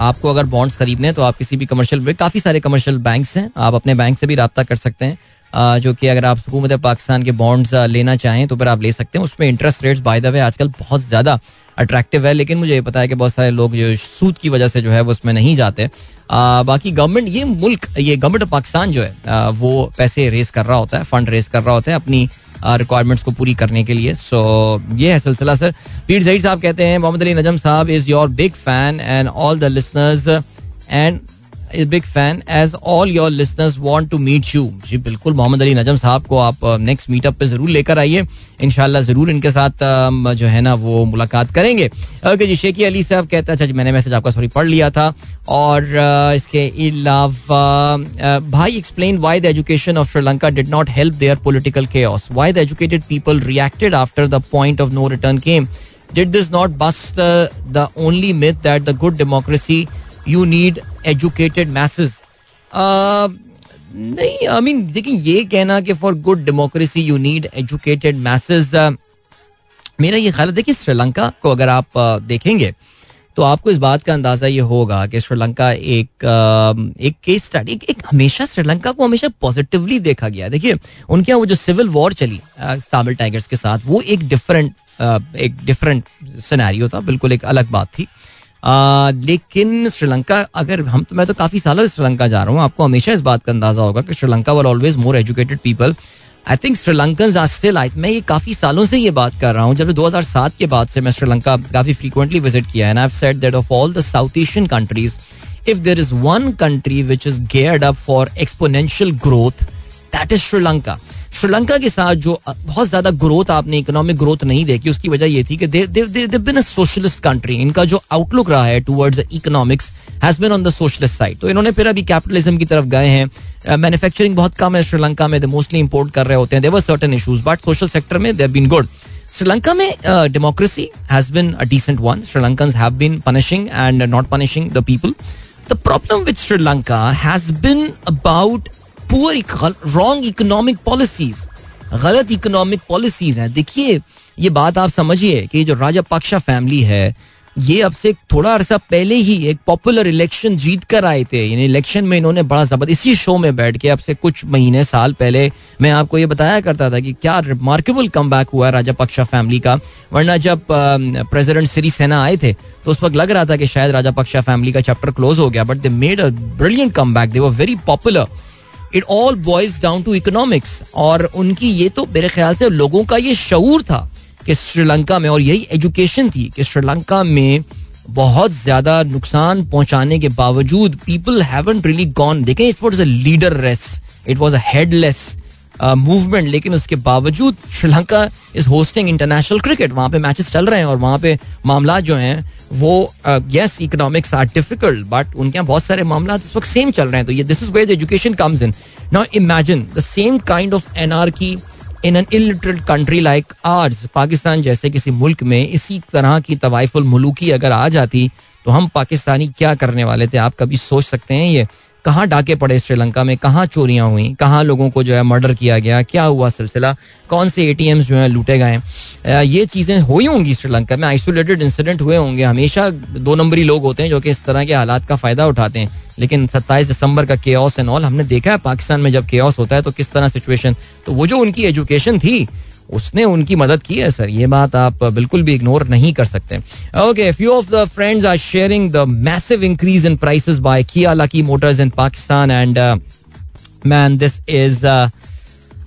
आपको अगर बॉन्ड्स खरीदने हैं तो आप किसी भी कमर्शियल काफ़ी सारे कमर्शियल बैंक्स हैं. आप अपने बैंक से भी रबता कर सकते हैं. जो कि अगर आप हुकूमत पाकिस्तान के बॉन्ड्स लेना चाहें तो फिर आप ले सकते हैं। उसमें interest rates by the way आजकल बहुत ज़्यादा अट्रैक्टिव है लेकिन मुझे ये पता है कि बहुत सारे लोग जो सूद की वजह से जो है वो उसमें नहीं जाते। आ, बाकी गवर्नमेंट ये मुल्क ये गवर्नमेंट ऑफ़ पाकिस्तान जो है आ, वो पैसे रेस कर रहा होता है फंड रेस कर रहा होता है अपनी रिक्वायरमेंट्स को पूरी करने के लिए। सो ये है सिलसिला सर पीर जहीर साहब कहते हैं Mohammad Ali Najam sahab is your big fan and all the listeners and big fan as all your listeners want to meet you जी, बिल्कुल, मोहम्मद अली नजम साहब को आप नेक्स्ट मीटअप पे ज़रूर लेकर आइए। इनशाला ज़रूर इनके साथ जो है ना, वो मुलाकात करेंगे। ओके जी शेखी अली साहब कहते हैं अच्छा जी, मैंने मैसेज आपका सॉरी पढ़ लिया था। और इसके अलावा भाई explain why the education of Sri Lanka did not help their political cares why the educated people reacted after the point of no return came did this not bust the only myth that the good democracy you need educated message नहीं I mean देखिए ये कहना कि for good democracy you need educated message मेरा ये ख्याल है देखिए श्रीलंका को अगर आप uh, देखेंगे तो आपको इस बात का अंदाज़ा ये होगा कि श्रीलंका एक uh, एक केस स्टडी एक, एक हमेशा श्रीलंका को हमेशा पॉजिटिवली देखा गया देखिए उनके यहाँ वो जो सिविल वॉर चली तामिल uh, टाइगर्स के साथ वो एक डिफरेंट एक डिफरेंट सिनेरियो था बिल्कुल एक अलग बात थी। लेकिन श्रीलंका, अगर हम तो मैं तो काफ़ी सालों से श्रीलंका जा रहा हूँ। आपको हमेशा इस बात का अंदाज़ा होगा कि Sri Lanka were always more educated people I think Sri Lankan are still I मैं ये काफ़ी सालों से ये बात कर रहा हूँ। जब 2007 के बाद से मैं श्रीलंका काफ़ी फ्रीक्वेंटली विज़िट किया है I said that of all the South Asian countries if there is one country which is geared up for exponential growth that is Sri Lanka Sri Lanka के साथ जो बहुत ज़्यादा ग्रोथ आपने इकोनॉमिक ग्रोथ नहीं देखी, उसकी वजह ये थी कि बिन अ सोशलिस्ट कंट्री इनका जो आउटलुक रहा है towards economics has been on the socialist side तो इन्होंने फिर अभी कैपिटलिज्म की तरफ़ गए हैं। मैन्युफैक्चरिंग बहुत कम है श्रीलंका में मोस्टली इंपोर्ट कर रहे होते हैं। There were certain issues but social sector में दे बीन गुड श्रीलंका में democracy has been a decent one Sri Lankan have been punishing and not punishing the people the problem with Sri Lanka has been about poor wrong economic policies गलत economic policies हैं। देखिए, ये बात आप समझिए कि जो राजा पक्षा फैमिली है, ये अब से थोड़ा अरसा पहले ही एक पॉपुलर इलेक्शन जीत कर आए थे। यानी इलेक्शन में इन्होंने बड़ा ज़बरदस्त, इसी शो में बैठ के अब से कुछ महीने, साल पहले मैं आपको ये बताया करता था कि क्या रिमार्केबल कम बैक हुआ है राजा पक्षा फैमिली का। वरना जब प्रेसिडेंट सिरी सेना आए थे तो उस वक्त लग रहा था कि शायद राजा पक्षा फैमिली का चैप्टर क्लोज हो गया but they made a brilliant come back they were very popular it all boils down to economics और उनकी ये तो मेरे ख्याल से लोगों का ये शूर था कि श्रीलंका में, और यही एजुकेशन थी कि श्रीलंका में बहुत ज़्यादा नुकसान पहुँचाने के बावजूद पीपल हैवन रियली गॉन देखें it was a leaderless it was a headless movement लेकिन उसके बावजूद Sri Lanka is hosting international cricket वहाँ पे मैचेस चल रहे हैं और वहाँ पे मामला जो हैं, वो yes economics are difficult but उनके यहाँ बहुत सारे मामला इस वक्त सेम चल रहे हैं। तो ये this is where education comes in now imagine the same kind of anarchy in an illiterate country like ours Pakistan जैसे किसी मुल्क में, इसी तरह की तवाइफुल मुलूकी अगर आ जाती तो हम पाकिस्तानी क्या करने वाले थे? आप कभी सोच सकते हैं ये? कहाँ डाके पड़े श्रीलंका में? कहाँ चोरियाँ हुई? कहाँ लोगों को जो है मर्डर किया गया? क्या हुआ सिलसिला? कौन से ए जो है लूटे गए ये चीज़ें हुई होंगी श्रीलंका में? आइसोलेटेड इंसिडेंट हुए होंगे। हमेशा दो नंबरी लोग होते हैं जो कि इस तरह के हालात का फ़ायदा उठाते हैं। लेकिन 27 दिसंबर का के एंड ऑल हमने देखा है पाकिस्तान में जब के होता है तो किस तरह सिचुएशन तो वो जो उनकी एजुकेशन थी उसने उनकी मदद की है, सर। ये बात आप बिल्कुल भी इग्नोर नहीं कर सकते। Okay few of the friends are sharing the massive increase in prices by Kia Lucky Motors in Pakistan and man this is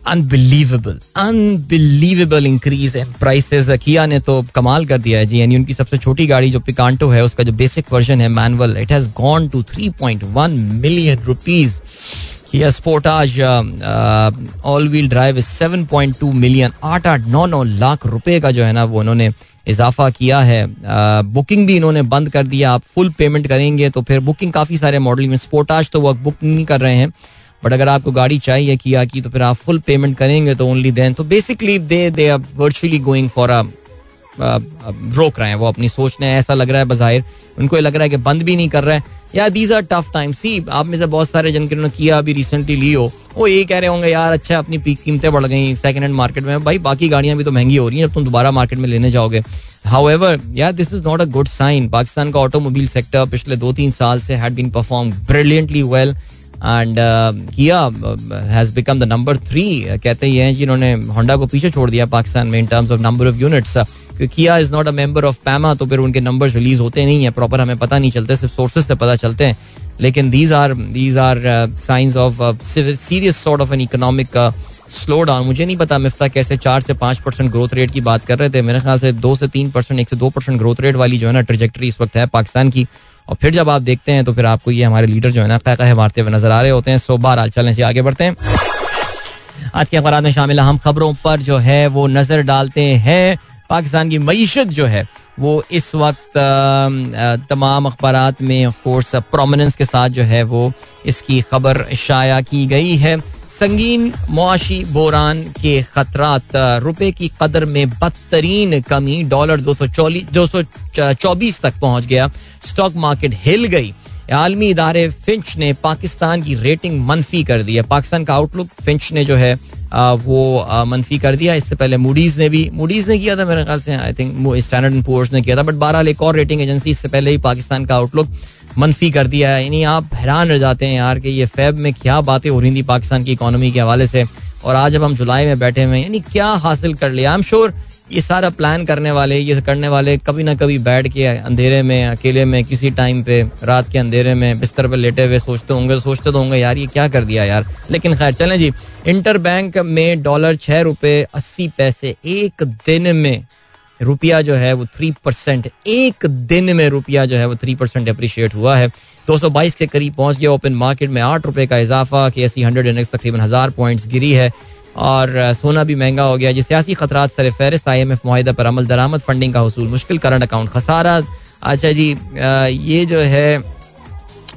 unbelievable unbelievable increase in prices Kia ने तो कमाल कर दिया है जी। यानी उनकी सबसे छोटी गाड़ी जो पिकांटो है, उसका जो बेसिक वर्जन है manual it has gone to 3.1 million rupees Kia Sportage all wheel drive seven point two million आठ आठ नौ नौ लाख रुपए का जो है ना वो उन्होंने इजाफा किया है। बुकिंग uh, भी इन्होंने बंद कर दिया। आप फुल पेमेंट करेंगे तो फिर बुकिंग काफ़ी सारे मॉडल में स्पोर्टाज तो वो बुक नहीं कर रहे हैं। बट अगर आपको गाड़ी चाहिए किया की तो फिर आप फुल पेमेंट करेंगे तो ओनली देन तो basically they they are virtually going for a रोक रहे हैं। वो अपनी सोचने ऐसा लग रहा है बाहिर उनको ये लग रहा है कि बंद भी नहीं कर रहे हैं। या these are tough time see आप में से बहुत सारे जन के किया अभी रिसेंटली ली हो वो ये कह रहे होंगे, यार अच्छा अपनी पीक कीमतें बढ़ गई सेकंड हैंड मार्केट में। भाई, बाकी गाड़ियाँ भी तो महँगी हो रही हैं जब तुम दोबारा मार्केट में लेने जाओगे। हाउ एवर यार this is not a good sign Pakistan का ऑटोमोबाइल सेक्टर पिछले दो तीन साल से had been perform brilliantly well and Kia has become the number three कहते ही जिन्होंने होंडा को पीछे छोड़ दिया पाकिस्तान में in terms of number of units Kia is not a member of PAMA तो फिर उनके नंबर्स रिलीज़ होते नहीं है. प्रॉपर हमें पता नहीं चलते, सिर्फ़ सोर्सेज से पता चलते हैं. लेकिन these are these are signs of serious sort of an economic slowdown मुझे नहीं पता मिफ्ता कैसे चार से पाँच परसेंट ग्रोथ रेट की बात कर रहे थे. मेरे ख्याल से दो से तीन परसेंट एक से दो परसेंट ग्रोथ रेट वाली जो है ना ट्रिजेक्टरी इस वक्त है पाकिस्तान की. और फिर जब आप देखते हैं तो फिर आपको ये हमारे लीडर जो है ना कह मारते हुए नज़र आ रहे होते हैं। सो बार चलें से आगे बढ़ते हैं। आज के अखबार में शामिल हम खबरों पर जो है, वो नज़र डालते हैं। पाकिस्तान की मीशत जो है, वो इस वक्त तमाम अखबार में कोर्स प्रोमिनेंस के साथ जो है, वो इसकी खबर शाया की गई है। संगीन मुआशी बोरान के खतरात रुपए की कदर में बदतरीन कमी, डॉलर दो सौ दो सौ चौबीस तक पहुँच गया। स्टॉक मार्केट हिल गई। आलमी इदारे फिंच ने पाकिस्तान की रेटिंग मनफी कर दी है। पाकिस्तान का आउटलुक फिंच ने जो है वो मनफी कर दिया। इससे पहले मूडीज ने भी, मूडीज ने किया था मेरे ख्याल से, I think Standard and Poor's ने किया था। बट बहरहाल एक और रेटिंग एजेंसी, इससे पहले ही पाकिस्तान का आउटलुक मनफी कर दिया है। यानी आप हैरान रह जाते हैं यार कि ये फैब में क्या बातें हो रही थी पाकिस्तान की इकोनॉमी के हवाले से। और आज जब हम जुलाई में बैठे हुए हैं। यानी क्या हासिल कर लिया? आई एम श्योर ये सारा प्लान करने वाले, ये करने वाले कभी ना कभी बैठ के अंधेरे में, अकेले में, किसी टाइम पे, रात के अंधेरे में, बिस्तर पे लेटे हुए सोचते होंगे, सोचते तो होंगे, यार ये क्या कर दिया यार? लेकिन खैर, चलें जी। इंटर बैंक में डॉलर छह रुपए अस्सी पैसे एक दिन में रुपया जो है वो थ्री परसेंट एक दिन में रुपया जो है वो थ्री परसेंट अप्रिशिएट हुआ है। दो सौ बाईस के करीब पहुँच गया ओपन मार्केट में। आठ रुपए का इजाफा, के एस सी हंड्रेड इंडेक्स तकरीबन हज़ार पॉइंट्स गिरी है। और सोना भी महँगा हो गया जी सियासी खतरा सर फहरिस्त आई एम एफ़ माहिदा पर अमल दरामद फंडिंग का हसूल मुश्किल करंट अकाउंट खसारा। अच्छा जी ये जो है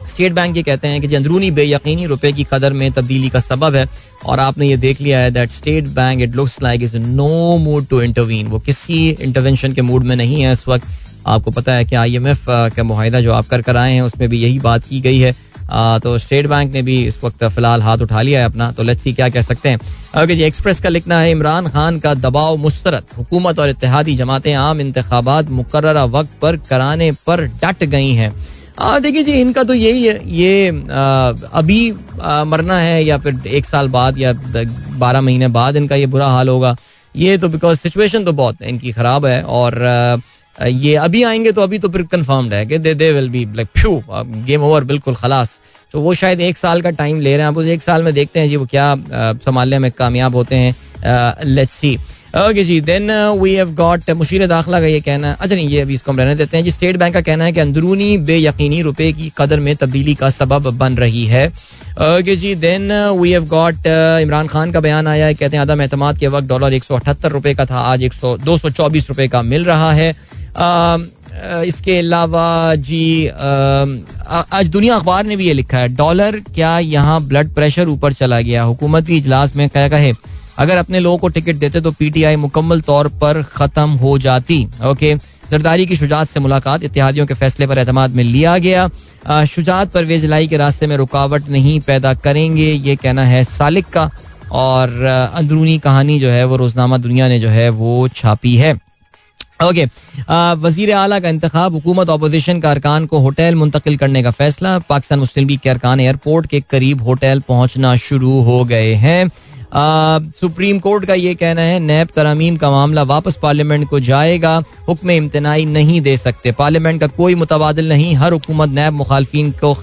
स्टेट बैंक ये कहते हैं कि अंदरूनी बेयकीनी रुपए की कदर में तब्दीली का सबब है और आपने ये देख लिया है that State Bank it looks like is no mood to intervene वो किसी इंटरवेंशन के मूड में नहीं है इस वक्त। आपको पता है कि आई एम एफ़ का मुहिदा जो आप कर कर आए हैं उसमें भी यही बात की गई है। आ, तो स्टेट बैंक ने भी इस वक्त फ़िलहाल हाथ उठा लिया है अपना। तो लेट्स सी क्या कह सकते हैं। ओके जी एक्सप्रेस का लिखना है इमरान खान का दबाव मुस्तरद। हुकूमत और इतिहादी जमातें आम इंतबात मुकर वक्त पर कराने पर डट गई हैं। देखिए जी इनका तो यही है ये आ, अभी आ, मरना है या फिर एक साल बाद या बारह महीने बाद इनका ये बुरा हाल होगा। ये तो बिकॉज़ सिचुएशन तो बहुत है इनकी खराब है और आ, ये अभी आएँगे तो अभी तो फिर कंफर्म्ड है कि they they will be like few game over बिल्कुल खलास। तो वो शायद एक साल का टाइम ले रहे हैं। आप उस एक साल में देखते हैं जी वो क्या संभालने में कामयाब होते हैं। लेट्स सी ओके जी. Then we have got Musheer दाखिला का ये कहना है अच्छा नहीं, ये अभी इसको हम रहने देते हैं, जी. स्टेट बैंक का कहना है कि अंदरूनी बेयकीनी रुपए की कदर में तब्दीली का सबब बन रही है। Okay ji. Then we have got Imran Khan का बयान आया है, कहते हैं, आदम एतमाद के वक्त डॉलर एक सौ अठहत्तर का था, आज एक सौ, दो सौ चौबीस का मिल रहा है। इसके अलावा, जी आज दुनिया अखबार ने भी ये लिखा है, डॉलर क्या यहाँ ब्लड प्रेशर ऊपर चला गया? हुकूमत इजलास में क्या कहे? अगर अपने लोगों को टिकट देते तो पीटीआई मुकम्मल तौर पर खत्म हो जाती। ओके, जरदारी की शुजात से मुलाकात इतिहादियों के फैसले पर एतमाद में लिया गया। शुजात परवेज लाई के रास्ते में रुकावट नहीं पैदा करेंगे, ये कहना है सालिक का। और अंदरूनी कहानी जो है, वो रोजनामा दुनिया ने जो है, वो छापी है। ओके वज़ीर अला का इंतखब, हुकूमत अपोजिशन का अरकान को होटल मुंतकिल करने का फैसला। पाकिस्तान मुस्लिम लीग के अरकान एयरपोर्ट के करीब होटल पहुँचना शुरू हो गए हैं। सुप्रीम कोर्ट का ये कहना है, नैब तरामीम का मामला वापस पार्लियामेंट को जाएगा, हुक्म इम्तनाई नहीं दे सकते। पार्लियामेंट का कोई मुतबादल नहीं, हर हुकूमत नैब मुखालफी को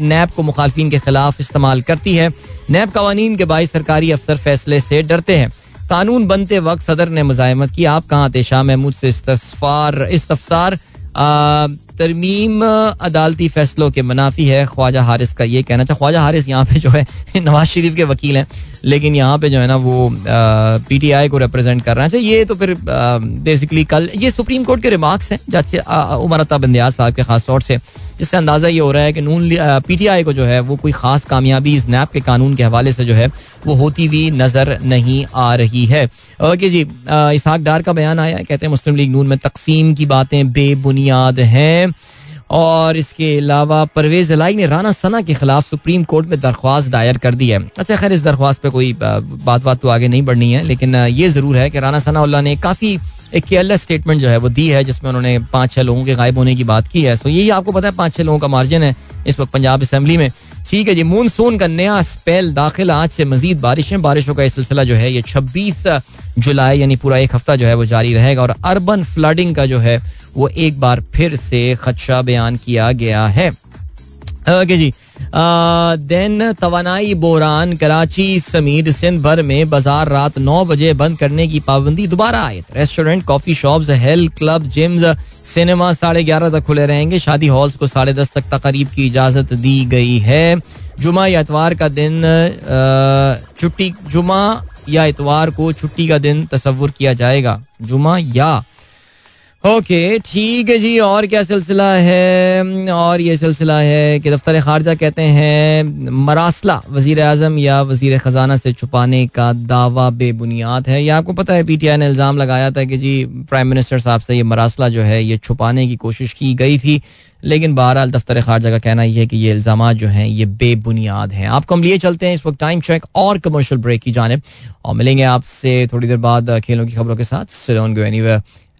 नैब को मुखालफी के खिलाफ इस्तेमाल करती है। नैब कवानीन के बाई सरकारी अफसर फैसले से डरते हैं। कानून बनते वक्त सदर ने मजामत की, आप कहाँ थे? शाह महमूद से इस्तफसार तरमीम अदालती फैसलों के मुनाफी है। ख्वाजा हारिस का ये कहना था ख्वाजा हारिस यहाँ पे जो है (laughs) नवाज़ शरीफ के वकील हैं लेकिन यहाँ पे जो है ना वो पी टी आई को रिप्रेजेंट कर रहे हैं। अच्छा, ये तो फिर बेसिकली कल ये सुप्रीम कोर्ट के रिमार्क्स हैं जज उमर अता बंदियाज साहब के खास तौर से। जिससे अंदाज़ा ये हो रहा है कि नून पीटीआई को जो है, वो कोई खास कामयाबी इस नैप के कानून के हवाले से जो है, वो होती हुई नज़र नहीं आ रही है। ओके जी इसहाक डार का बयान आया कहते हैं मुस्लिम लीग नून में तकसीम की बातें बेबुनियाद हैं। और इसके अलावा परवेज लाई ने राना सना के खिलाफ सुप्रीम कोर्ट में दरख्वास्त दायर कर दी है। अच्छा खैर, इस दरख्वास्त पे कोई बात बात तो आगे नहीं बढ़नी है, लेकिन ये ज़रूर है कि राना सना ने काफ़ी एक केयरलेस स्टेटमेंट जो है वो दी है, जिसमें उन्होंने पाँच छह लोगों के गायब होने की बात की है। सो यही आपको पता है, पाँच छह लोगों का मार्जिन है इस वक्त पंजाब असम्बली में। ठीक है जी मानसून का नया स्पेल दाखिल। आज से मजीद बारिशें, बारिशों का सिलसिला जो है, ये छब्बीस जुलाई, यानी पूरा एक हफ़्ता जो है वो जारी रहेगा और अर्बन फ्लडिंग का जो है, वो एक बार फिर से खदशा बयान किया गया है। ओके जी देन तवानाई बोरान कराची समीर सिंध भर में बाज़ार रात नौ बजे बंद करने की पाबंदी दोबारा आए restaurant, coffee shops, health club, gyms, cinema साढ़े ग्यारह तक खुले रहेंगे। शादी हॉल्स को साढ़े दस तक तकरीब की इजाज़त दी गई है। जुमा या इतवार का दिन छुट्टी, जुमा या इतवार को छुट्टी का दिन तस्वुर किया जाएगा। जुमा या ओके ठीक है जी, और क्या सिलसिला है? और ये सिलसिला है कि दफ्तर खारजा कहते हैं, मरासला वज़ीर अजम या वज़ीर ख़जाना से छुपाने का दावा बेबुनियाद है। या आपको पता है पी टी आई ने इल्ज़ाम लगाया था कि जी प्राइम मिनिस्टर साहब से ये मरासला जो है, ये छुपाने की कोशिश की गई थी। लेकिन बहरहाल दफ्तर खारजा का कहना यह है कि ये इल्ज़ाम जो हैं, ये बेबुनियाद हैं। आपको हम लिए चलते हैं इस वक्त टाइम चेक और कमर्शियल ब्रेक की जानब। और मिलेंगे आपसे थोड़ी देर बाद, खेलों की खबरों के साथ। Ceylon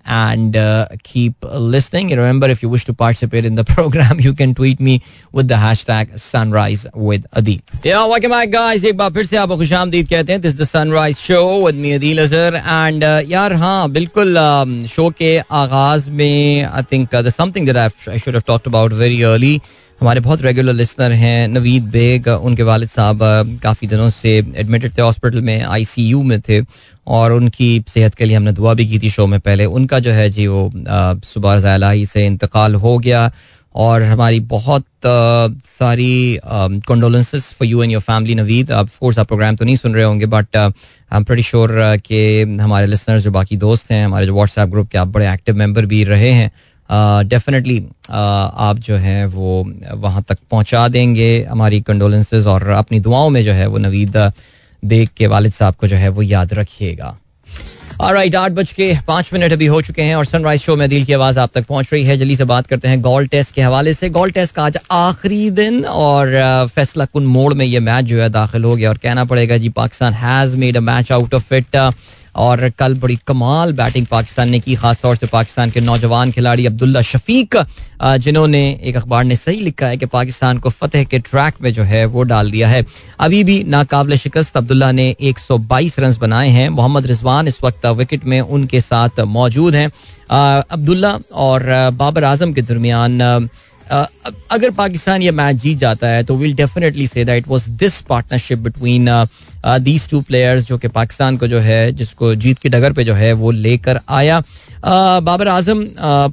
and uh, keep listening. And remember, if you wish to participate in the program, (laughs) you can tweet me with the hashtag Sunrise with Adil. Yeah, welcome back, guys. एक बार फिर से आपको खुश आमदीद कहते हैं. This is the Sunrise Show with me Adil Azhar. And uh, यार हाँ बिल्कुल शो um, के आगाज में I think uh, there's something that I've, I should have talked about very early. हमारे बहुत रेगुलर लिसनर हैं, नवीद बेग, उनके वालिद साहब काफ़ी दिनों से एडमिटेड थे हॉस्पिटल में आईसीयू में थे और उनकी सेहत के लिए हमने दुआ भी की थी शो में पहले। उनका जो है जी वो सुबह ज़ालाई से इंतकाल हो गया और हमारी बहुत सारी condolences for you and your family Naveed. आप कोर्स आप प्रोग्राम तो नहीं सुन रहे होंगे but I am pretty sure कि हमारे लिसनर्स जो बाकी दोस्त हैं, हमारे जो व्हाट्सएप ग्रुप के आप बड़े एक्टिव मेंबर भी रहे हैं। डेफिनेटली आप जो है वो वहाँ तक पहुँचा देंगे हमारी कंडोलेंसेज और अपनी दुआओं में जो है वो नवीद बेग के वालिद साहब को जो है वो याद रखिएगा। राइट आठ बज के पाँच मिनट अभी हो चुके हैं और सनराइज शो में दिल की आवाज़ आप तक पहुँच रही है। जल्दी से बात करते हैं गोल टेस्ट के हवाले से। गोल टेस्ट का आज आखिरी दिन और फैसला कुन मोड़ में ये मैच जो है दाखिल हो गया और कहना पड़ेगा जी Pakistan has made a match out of it और कल बड़ी कमाल बैटिंग पाकिस्तान ने की, खासतौर से पाकिस्तान के नौजवान खिलाड़ी अब्दुल्ला शफीक। जिन्होंने एक अखबार ने सही लिखा है कि पाकिस्तान को फतेह के ट्रैक में जो है वो डाल दिया है। अभी भी नाकाबले शिकस्त, अब्दुल्ला ने 122 रन बनाए हैं। मोहम्मद रिजवान इस वक्त विकेट में उनके साथ मौजूद हैं। अब्दुल्ला और बाबर आज़म के दरमियान अगर पाकिस्तान ये मैच जीत जाता है तो will definitely say that was this partnership between these two players जो कि पाकिस्तान को जो है, जिसको जीत की डगर पे जो है, वो लेकर आया। बाबर आज़म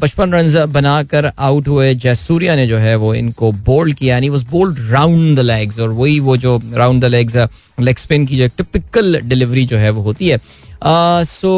पचपन रन बनाकर आउट हुए जयसूर्या ने जो है वो इनको बोल्ड किया यानी was bowled round the legs और वही वो जो round the legs leg spin की जो टिपिकल डिलीवरी जो है वो होती है। सो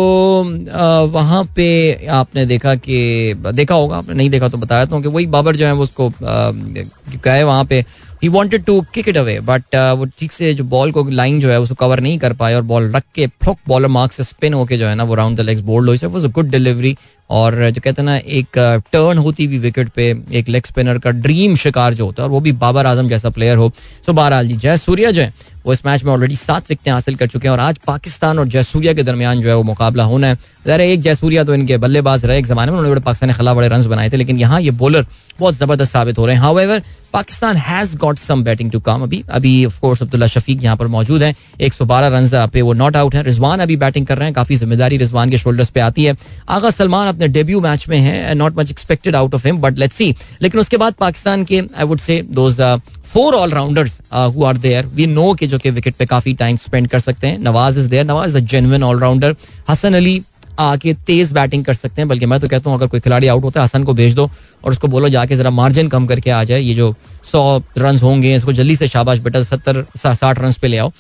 वहाँ पे आपने देखा कि, देखा होगा, आपने नहीं देखा तो बताया था कि वही बाबर जो है वो उसको गए वहाँ पे ही wanted to kick it away but वो ठीक से जो बॉल को लाइन जो है, उसको कवर नहीं कर पाए और बॉल रख के फ्लॉक बॉलर मार्क से स्पिन होके जो है ना, वो राउंड द लेग्स बोल्ड हुई। वॉज़ अ गुड डिलीवरी और जो कहते हैं ना, एक टर्न होती हुई विकेट पे एक लेग स्पिनर का ड्रीम शिकार जो होता है और वो भी बाबर आज़म जैसा प्लेयर हो। सो बहरहाल जी, जय सूर्या जो है वो इस मैच में ऑलरेडी सात विकटें हासिल कर चुके हैं और आज पाकिस्तान और जयसूरिया के दरमियान जो है वो मुकाबला होना है। ज़रा एक जयसूरिया तो इनके बल्लेबाज रहे, एक जमाने में उन्होंने पाकिस्तान के खिलाफ बड़े रन बनाए थे, लेकिन यहाँ ये बॉलर बहुत ज़बरदस्त साबित हो रहे हैं। How Pakistan has got some batting to come अभी अभी ऑफ़ कोर्स अब्दुल्ला शफीक यहाँ पर मौजूद हैं। 112 रन पे वो नॉट आउट है। रिजवान अभी बैटिंग कर रहे हैं। काफ़ी ज़िम्मेदारी रिजवान के शोल्डर्स पे आती है। आगा सलमान अपने डेब्यू मैच में है not much expected out of him but let's see लेकिन उसके बाद पाकिस्तान के I would say those four allrounders who are there we know के जो कि विकेट पे काफ़ी टाइम स्पेंड कर सकते हैं। Nawaz is there Nawaz is a genuine allrounder Hasan Ali आके तेज बैटिंग कर सकते हैं। बल्कि मैं तो कहता हूँ, अगर कोई खिलाड़ी आउट होता है हसन को भेज दो और उसको बोलो, जाके जरा मार्जिन कम करके आ जाए। ये जो सौ रन होंगे, इसको जल्दी से शाबाश बेटा, सत्तर साठ रन पे ले आओ।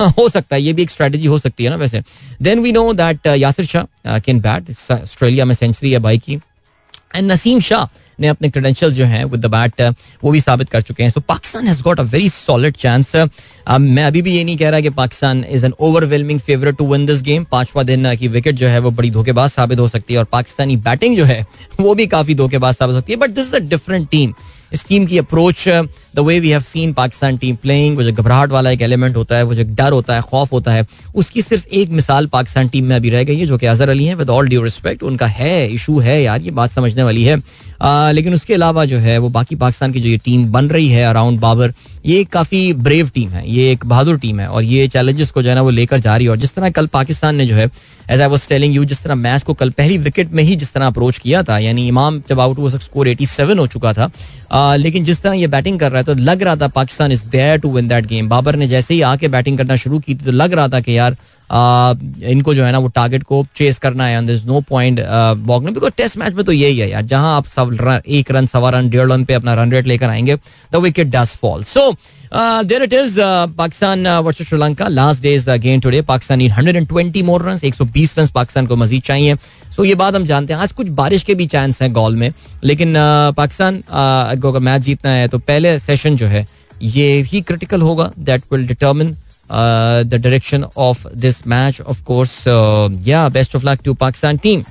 (laughs) हो सकता है, ये भी एक स्ट्रेटेजी हो सकती है ना वैसे। Then we know that Yasir Shah can bat Australia में सेंचुरी है भाई की। एंड नसीम शाह ने अपने क्रेडेंशियल जो हैं विद द बैट वो भी साबित कर चुके हैं। So Pakistan has got a very solid chance मैं अभी भी ये नहीं कह रहा कि Pakistan is an overwhelming favourite to win this game पांचवा दिन uh, की विकेट जो है वो बड़ी धोखेबाज साबित हो सकती है और पाकिस्तानी बैटिंग जो है वो भी काफ़ी धोखेबाज साबित हो सकती है। But this is a different team इस टीम की approach the way we have seen Pakistan team playing वो जो घबराहट वाला एक एलिमेंट होता है वो जो डर होता है खौफ होता है उसकी सिर्फ़ एक मिसाल पाकिस्तान टीम में अभी रह गई है जो कि अजहर अली है विद ऑल ड्यू रिस्पेक्ट उनका है इशू है यार ये बात समझने वाली है। लेकिन उसके अलावा जो है वो बाकी पाकिस्तान की जो ये टीम बन रही है अराउंड बाबर ये काफ़ी ब्रेव टीम है ये एक बहादुर टीम है और ये चैलेंजेस को जो है ना वो लेकर जा रही है। और जिस तरह कल पाकिस्तान ने जो है as I was telling you जिस तरह मैच को कल पहली विकेट में ही जिस तरह अप्रोच किया था यानी इमाम जब आउट हुआ स्कोर एटी सेवन हो चुका था आ, लेकिन जिस तरह ये बैटिंग कर रहा है तो लग रहा था Pakistan is there to win that game Babar ने जैसे ही आके बैटिंग करना शुरू की थी तो लग रहा था कि यार इनको जो है ना वो टारगेट को चेस करना है no point because test match में तो यही है यार जहाँ आप सब रन, एक रन सवा रन डेढ़ रन पे अपना रन रेट लेकर आएँगे the wicket does fall so there it is Pakistan versus Sri Lanka last day is game today Pakistan need 120 more run 120 run Pakistan को मजीद चाहिए। सो so, ये बात हम जानते हैं आज कुछ बारिश के भी चांस हैं गोल में लेकिन uh, पाकिस्तान uh, अगर मैच जीतना है तो पहले सेशन जो है ये ही क्रिटिकल होगा that will determine the direction of this match of course या best of luck to Pakistan team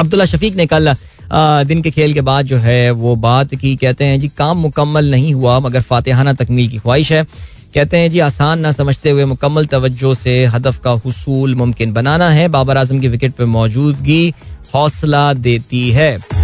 Abdullah Shafiq ने कल दिन के खेल के बाद जो है, वो बात की, कहते हैं, जी, काम मुकम्मल नहीं हुआ, मगर फातिहाना तकमील की ख्वाहिश है। कहते हैं, जी, आसान ना समझते हुए मुकम्मल तवज्जो से हदफ का हसूल मुमकिन बनाना है। बाबर आज़म की विकेट पर मौजूदगी हौसला देती है।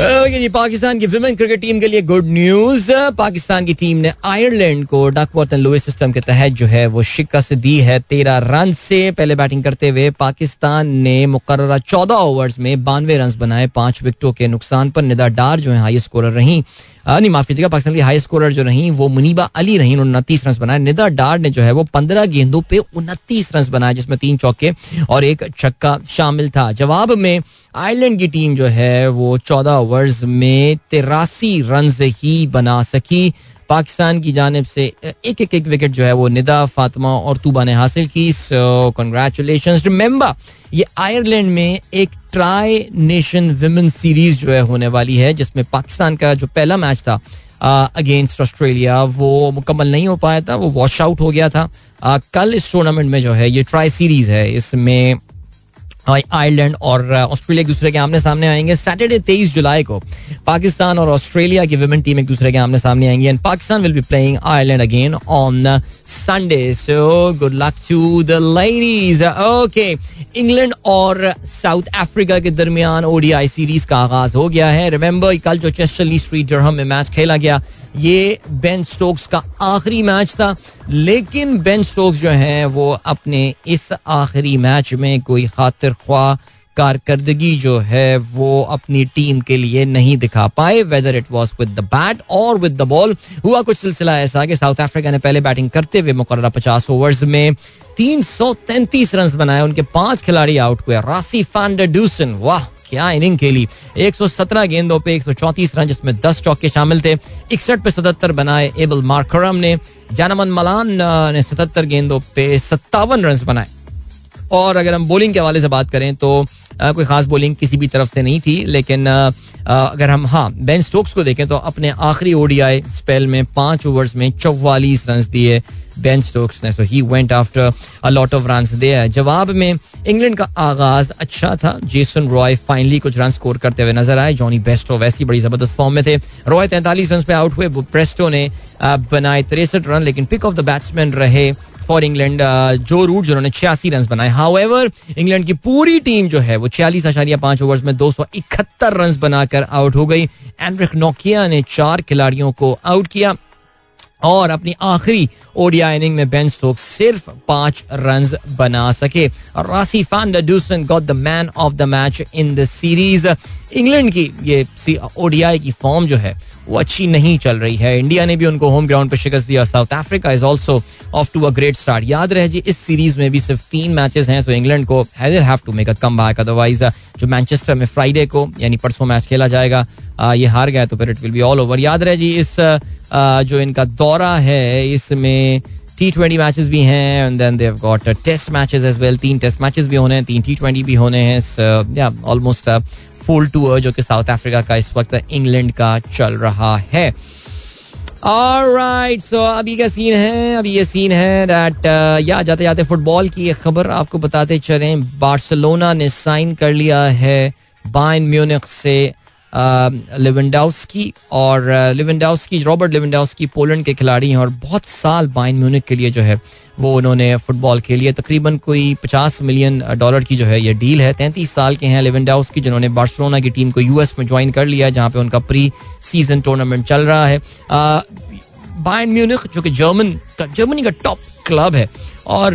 जी, पाकिस्तान की विमेन क्रिकेट टीम के लिए गुड न्यूज़ पाकिस्तान की टीम ने आयरलैंड को डकवर्थ एंड लुइस सिस्टम के तहत जो है वो शिकस्त दी है तेरह रन से। पहले बैटिंग करते हुए पाकिस्तान ने मुकर चौदह ओवर्स में बानवे रन बनाए, पाँच विकेटों के नुकसान पर निदा डार जो है हाई स्कोरर रही। नहीं, माफ़ कीजिएगा, पाकिस्तान की हाई स्कोरर जो रही, वो मुनीबा अली रही उन्होंने उनतीस रन बनाए। निदा डार ने जो है, वो पंद्रह गेंदों पे उनतीस रन बनाए, जिसमें तीन चौके और एक छक्का शामिल था। जवाब में आयरलैंड की टीम जो है, वो चौदह ओवर्स में तिरासी रन ही बना सकी। पाकिस्तान की जानब से एक एक एक विकेट जो है, वो निदा, फातिमा और तूबा ने हासिल की। सो कंग्रेचुलेशन रिमेंबर ये आयरलैंड में एक ट्राई नेशन विमेन सीरीज़ जो है होने वाली है जिसमें पाकिस्तान का जो पहला मैच था अगेंस्ट ऑस्ट्रेलिया वो मुकम्मल नहीं हो पाया था वो वॉश आउट हो गया था। आ, कल इस टूर्नामेंट में जो है ये ट्राई सीरीज़ है इसमें आयरलैंड और ऑस्ट्रेलिया एक दूसरे के आमने सामने आएँगे। सैटरडे तेईस जुलाई को पाकिस्तान और ऑस्ट्रेलिया की वुमेन टीम एक दूसरे के आमने सामने आएँगे and Pakistan will be playing Ireland again on Sunday so good luck to the ladies okay England और साउथ अफ्रीका के दरमियान ओडीआई सीरीज़ का आगाज़ हो गया है। रिमेंबर कल जो चेस्टरली स्ट्रीट जर्हम में मैच खेला गया ये बेन स्टोक्स का आखिरी मैच था, लेकिन बेन स्टोक्स जो है, वो अपने इस आखिरी मैच में कोई खातिर ख्वाह कारकर्दगी जो है, वो अपनी टीम के लिए नहीं दिखा पाए whether it was with the bat और विद द बॉल हुआ कुछ सिलसिला ऐसा कि साउथ अफ्रीका ने पहले बैटिंग करते हुए मुकर पचास ओवर्स में तीन सौ तैंतीस रन बनाए, उनके पाँच खिलाड़ी आउट हुए। रासी फैंडर वाह! क्या इनिंग खेली? 117 गेंदों पे 134 रन, जिसमें 10 चौके शामिल थे। इकसठ पे सतहत्तर बनाए एबल मार्करम ने। जानमन मलान ने सतहत्तर गेंदों पे सत्तावन रन बनाए। और अगर हम बॉलिंग के हवाले से बात करें तो कोई खास बॉलिंग किसी भी तरफ़ से नहीं थी, लेकिन अगर हम हाँ बेन स्टोक्स को देखें तो अपने आखिरी ओडीआई स्पेल में पाँच ओवर्स में चौवालीस रन दिए बेन स्टोक्स ने। So he went after a lot of run दे जवाब में इंग्लैंड का आगाज़ अच्छा था। जेसन रॉय फाइनली कुछ रन स्कोर करते हुए नज़र आए। जॉनी बेस्टो वैसी बड़ी ज़बरदस्त फॉर्म में थे। रॉय तैंतालीस रन पे आउट हुए। प्रेस्टो ने बनाए तिरसठ रन लेकिन पिक ऑफ़ द बैट्समैन रहे फॉर इंग्लैंड जो रूट जिन्होंने छियासी रन बनाए। हाउएवर इंग्लैंड की पूरी टीम जो है, वो छियालीस आशारिया पाँच ओवर में दो सौ इकहत्तर रन बनाकर आउट हो गई। एंड्रिक नोकिया ने चार खिलाड़ियों को आउट किया। और अपनी आखिरी ओडिया इनिंग में बेन स्टोक सिर्फ़ पाँच रन बना सके। Rassie fender got the man of the match in the series England की ये ओडीआई की फॉर्म जो है, वो अच्छी नहीं चल रही है। इंडिया ने भी उनको होम ग्राउंड पर शिकस्त दिया। South Africa is also off to a great start याद रहे जी, इस सीरीज़ में भी सिर्फ़ तीन मैचेस हैं सो इंग्लैंड को have to make a come back otherwise जो मैनचेस्टर में फ्राइडे को यानी परसों मैच खेला जाएगा आ, ये हार गया तो फिर it will be all over याद रहे जी इस आ, जो इनका दौरा है इसमें टी ट्वेंटी मैचेस भी हैं and then they've got test matches as well तीन टेस्ट मैचेस भी होने हैं तीन टी ट्वेंटी भी होने हैं ऑलमोस्ट फुल टूर जो कि साउथ अफ्रीका का इस वक्त इंग्लैंड का चल रहा है। राइट सो अभी का सीन है, अभी ये सीन है दैट या जाते जाते फुटबॉल की एक खबर आपको बताते चलें। बार्सिलोना ने साइन कर लिया है बाइन म्यूनिक से। लिवेंडाउस्की और लिवेंडाउस्की रॉबर्ट लिवेंडाउस्की पोलैंड के खिलाड़ी हैं और बहुत साल बाइन म्यूनिक के लिए जो है, वो उन्होंने फुटबॉल के लिए तकरीबन कोई पचास मिलियन डॉलर की जो है ये डील है। तैंतीस साल के हैं लिवेंडाउस्की जिन्होंने बार्सिलोना की टीम को यूएस में ज्वाइन कर लिया है, जहाँ पे उनका प्री सीज़न टूर्नामेंट चल रहा है। बाइन म्यूनिक जो कि जर्मन का, जर्मनी का टॉप क्लब है, और